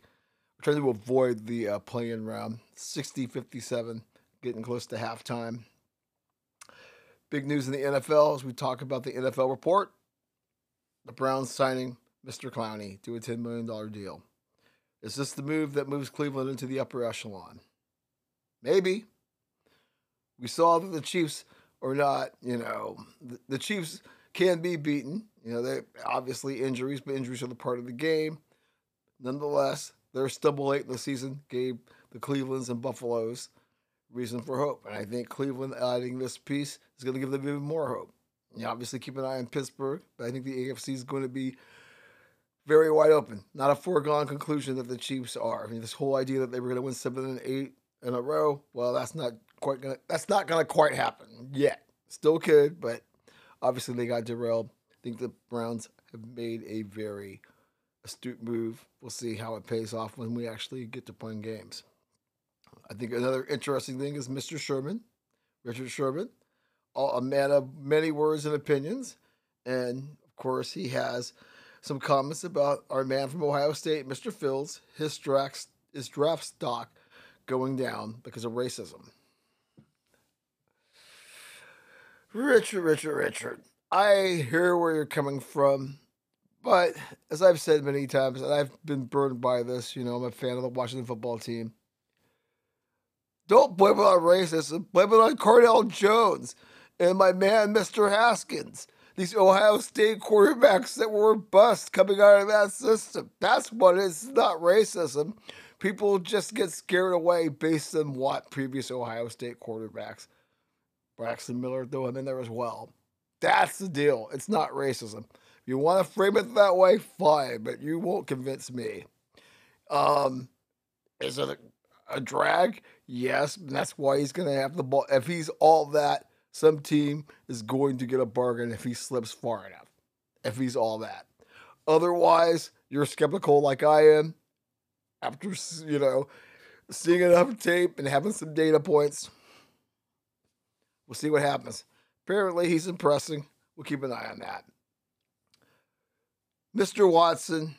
trying to avoid the uh, playing round. 60 57, getting close to halftime. Big news in the NFL as we talk about the NFL report. The Browns signing Mr. Clowney to a $10 million deal. Is this the move that moves Cleveland into the upper echelon? Maybe. We saw that the Chiefs are not, you know, the, the Chiefs can be beaten. You know, they obviously injuries, but injuries are the part of the game. Nonetheless, their stumble late in the season gave the Clevelands and Buffaloes reason for hope. And I think Cleveland adding this piece is going to give them even more hope. You obviously keep an eye on Pittsburgh, but I think the AFC is going to be very wide open. Not a foregone conclusion that the Chiefs are. I mean, this whole idea that they were going to win seven and eight in a row, well, that's not quite gonna. That's not going to quite happen yet. Still could, but obviously they got derailed. I think the Browns have made a very astute move. We'll see how it pays off when we actually get to playing games. I think another interesting thing is Mr. Sherman, Richard Sherman, a man of many words and opinions. And of course, he has some comments about our man from Ohio State, Mr. Fields, his draft, his draft stock going down because of racism. Richard, Richard, Richard, I hear where you're coming from, but as I've said many times, and I've been burned by this, you know, I'm a fan of the Washington football team. Don't blame it on racism. Blame it on Cardale Jones and my man, Mr. Haskins. These Ohio State quarterbacks that were bust coming out of that system. That's what it is. It's not racism. People just get scared away based on what previous Ohio State quarterbacks. Braxton Miller, though I'm in there as well. That's the deal. It's not racism. You want to frame it that way, fine, but you won't convince me. Um, is it a, a drag? Yes, that's why he's going to have the ball. If he's all that, some team is going to get a bargain if he slips far enough. If he's all that. Otherwise, you're skeptical like I am. After, you know, seeing enough tape and having some data points, we'll see what happens. Apparently, he's impressing. We'll keep an eye on that. Mr. Watson,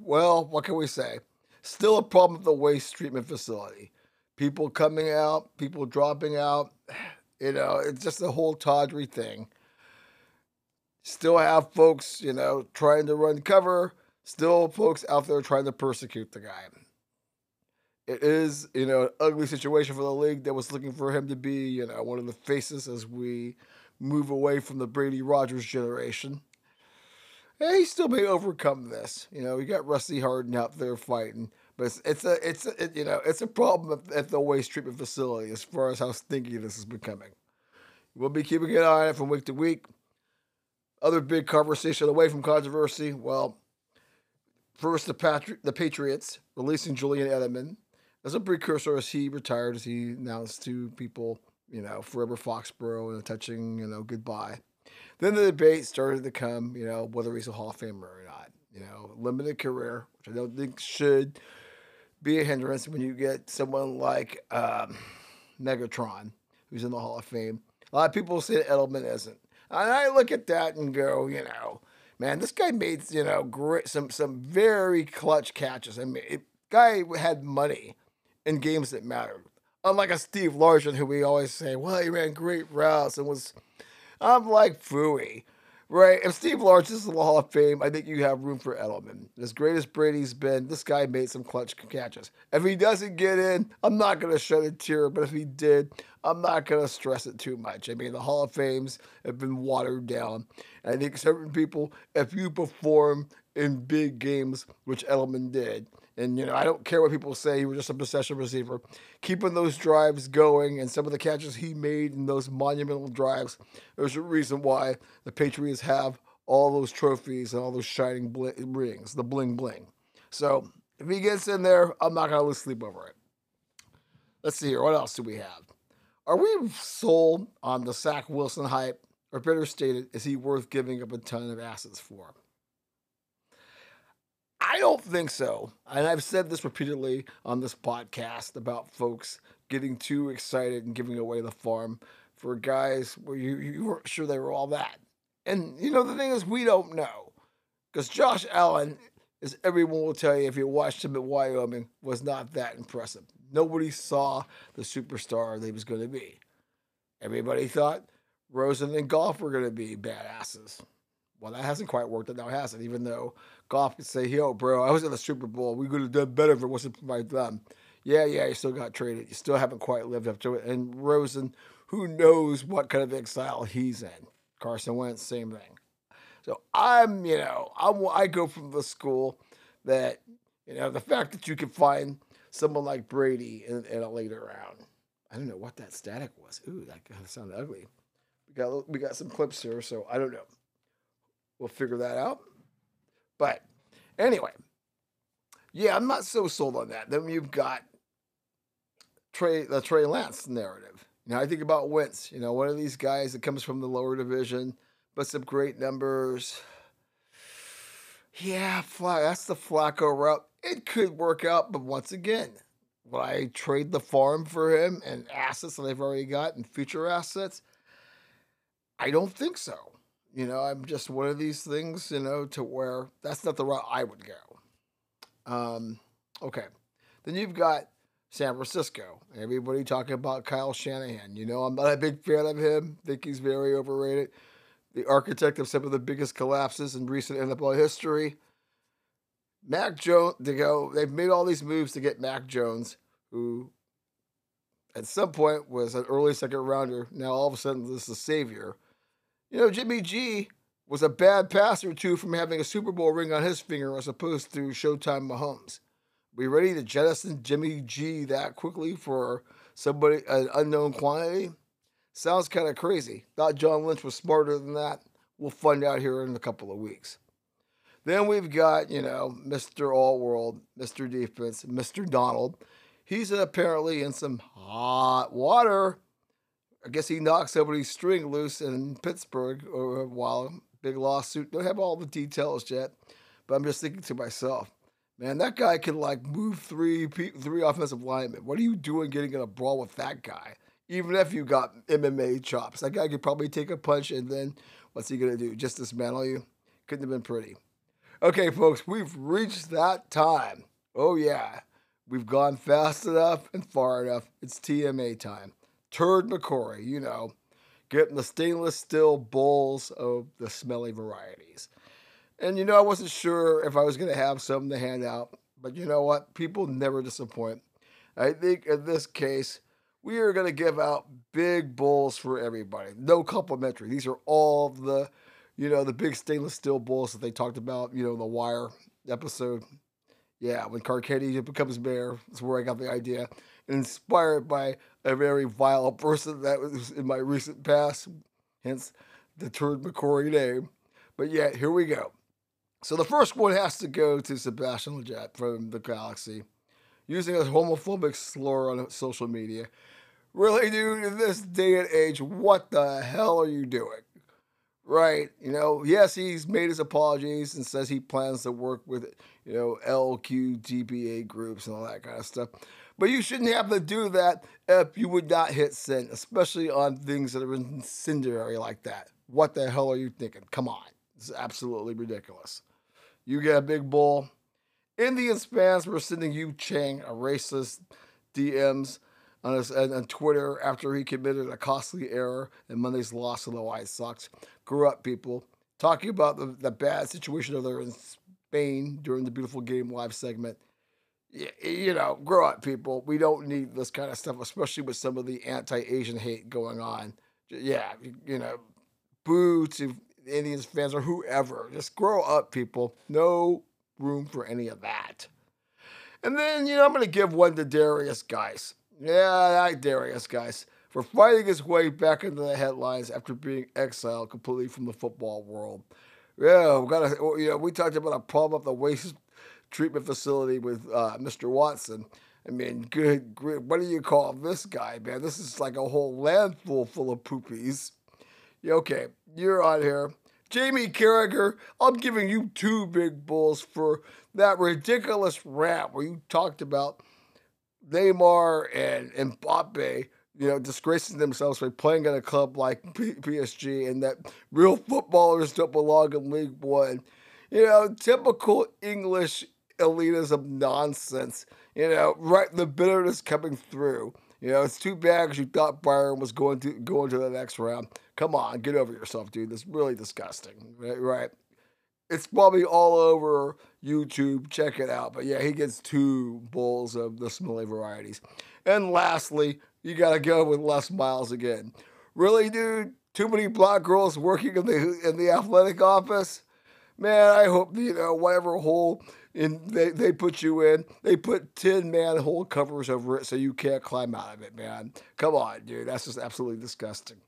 well, what can we say? Still a problem with the waste treatment facility people coming out, people dropping out. You know, it's just a whole tawdry thing. Still have folks, you know, trying to run cover. Still folks out there trying to persecute the guy. It is, you know, an ugly situation for the league that was looking for him to be, you know, one of the faces as we move away from the Brady Rodgers generation. And he still may overcome this. You know, we got Rusty Hardin out there fighting. But it's, it's a it's a, it, you know it's a problem at, at, the waste treatment facility as far as how stinky this is becoming. We'll be keeping an eye on it from week to week. Other big conversation away from controversy. Well, first the Patri- the Patriots releasing Julian Edelman as a precursor as he retired, as he announced to people, you know, forever Foxborough and a touching, you know, goodbye. Then the debate started to come, you know, whether he's a Hall of Famer or not. You know, limited career, which I don't think should be a hindrance when you get someone like um, Megatron, who's in the Hall of Fame. A lot of people say Edelman isn't. And I look at that and go, you know, man, this guy made, you know, great, some, some very clutch catches. I mean, it, guy had money in games that mattered. Unlike a Steve Largent, who we always say, well, he ran great routes and was, I'm like Fooey. Right. If Steve Largent is in the Hall of Fame, I think you have room for Edelman. As great as Brady's been, this guy made some clutch catches. If he doesn't get in, I'm not going to shed a tear. But if he did, I'm not going to stress it too much. I mean, the Hall of Fames have been watered down. And I think certain people, if you perform in big games, which Edelman did, and, you know, I don't care what people say, he was just a possession receiver. Keeping those drives going and some of the catches he made in those monumental drives, there's a reason why the Patriots have all those trophies and all those shining bling, rings, the bling bling. So if he gets in there, I'm not to lose sleep over it. Let's see here. What else do we have? Are we sold on the Zach Wilson hype? Or better stated, is he worth giving up a ton of assets for? I don't think so. And I've said this repeatedly on this podcast about folks getting too excited and giving away the farm for guys where you, you weren't sure they were all that. And, you know, the thing is, we don't know. Because Josh Allen, as everyone will tell you if you watched him at Wyoming, was not that impressive. Nobody saw the superstar that he was going to be. Everybody thought Rosen and Goff were going to be badasses. Well, that hasn't quite worked out now, has it? Even though Goff could say, yo, bro, I was in the Super Bowl. We could have done better if it wasn't for my thumb. Yeah, yeah, you still got traded. You still haven't quite lived up to it. And Rosen, who knows what kind of exile he's in. Carson Wentz, same thing. So I'm, you know, I'm, I go from the school that, you know, the fact that you can find someone like Brady in, in a later round. I don't know what that static was. Ooh, that kind of sounded ugly. We got we got some clips here, so I don't know. We'll figure that out. But anyway, yeah, I'm not so sold on that. Then you've got Trey the Trey Lance narrative. You know, I think about Wentz. You know, one of these guys that comes from the lower division, but some great numbers. Yeah, that's the Flacco route. It could work out, but once again, would I trade the farm for him and assets that I've already got and future assets? I don't think so. You know, I'm just one of these things, you know, to where that's not the route I would go. Um, okay. Then you've got San Francisco. Everybody talking about Kyle Shanahan. You know, I'm not a big fan of him. Think he's very overrated. The architect of some of the biggest collapses in recent NFL history. Mac Jones, they go, they've made all these moves to get Mac Jones, who at some point was an early second rounder. Now all of a sudden this is a savior. You know, Jimmy G was a bad passer too from having a Super Bowl ring on his finger as opposed to Showtime Mahomes. We ready to jettison Jimmy G that quickly for somebody an unknown quantity? Sounds kind of crazy. Thought John Lynch was smarter than that. We'll find out here in a couple of weeks. Then we've got, you know, Mr. All World, Mr. Defense, Mr. Donald. He's apparently in some hot water. I guess he knocked somebody's string loose in Pittsburgh uh, or a while. Big lawsuit. Don't have all the details yet, but I'm just thinking to myself, man, that guy can like move three three offensive linemen. What are you doing getting in a brawl with that guy? Even if you got MMA chops, that guy could probably take a punch and then what's he gonna do? Just dismantle you? Couldn't have been pretty. Okay, folks, we've reached that time. Oh, yeah. We've gone fast enough and far enough. It's TMA time. Turd McCory, you know, getting the stainless steel bowls of the smelly varieties. And you know, I wasn't sure if I was going to have some to hand out, but you know what? People never disappoint. I think in this case, we are going to give out big bowls for everybody. No complimentary. These are all the you know, the big stainless steel bowls that they talked about, you know, in the wire episode. Yeah, when Carcetti becomes mayor, that's where I got the idea. Inspired by a very vile person that was in my recent past, hence the Turd McCory name. But yeah, here we go. So the first one has to go to Sebastian Lletget from the Galaxy, using a homophobic slur on social media. Really, dude, in this day and age, what the hell are you doing? Right. You know, yes, he's made his apologies and says he plans to work with, you know, LQGBA groups and all that kind of stuff. But you shouldn't have to do that if you would not hit send, especially on things that are incendiary like that. What the hell are you thinking? Come on. It's absolutely ridiculous. You get a big bull. Indians fans were sending Yu Chang a racist DMs on, his, on Twitter after he committed a costly error in Monday's loss to the White Sox. Grew up, people. Talking about the, the bad situation over there in Spain during the Beautiful Game Live segment. You, know, grow up, people. We don't need this kind of stuff, especially with some of the anti Asian hate going on. Yeah, you know, boo to Indians fans or whoever. Just grow up, people. No room for any of that. And then, you know, I'm going to give one to Derrius Guice. Yeah, that Derrius Guice for fighting his way back into the headlines after being exiled completely from the football world. Yeah, we got to, oh, you know, we talked about a problem at the waste treatment facility with uh, Mr. Watson. I mean, good, good, what do you call this guy, man? This is like a whole landfill full of poopies. Okay, you're on here. Jamie Carragher, I'm giving you two big bulls for that ridiculous rant where you talked about Neymar and Mbappe, you know, disgracing themselves by playing at a club like PSG and that real footballers don't belong in League One. You know, typical English elitism nonsense. You know, right, the bitterness coming through. You know, it's too bad because you thought Bayern was going to go into the next round. Come on, get over yourself, dude. That's really disgusting. Right? right? It's probably all over YouTube. Check it out. But yeah, he gets two bowls of the smelly varieties. And lastly, you got to go with Les Miles again. Really, dude? Too many black girls working in the in the athletic office? Man, I hope you know whatever hole in they, they put you in, they put 10 manhole covers over it so you can't climb out of it, man. Come on, dude. That's just absolutely disgusting.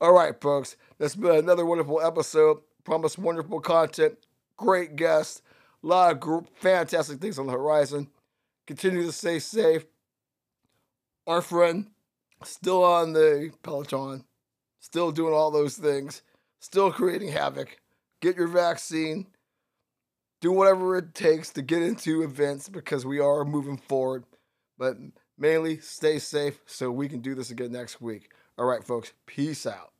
All right, folks. That's been another wonderful episode. Promise wonderful content, great guests, a lot of group, fantastic things on the horizon. Continue to stay safe. Our friend still on the Peloton, still doing all those things, still creating havoc. Get your vaccine. Do whatever it takes to get into events because we are moving forward. But mainly stay safe so we can do this again next week. All right, folks. Peace out.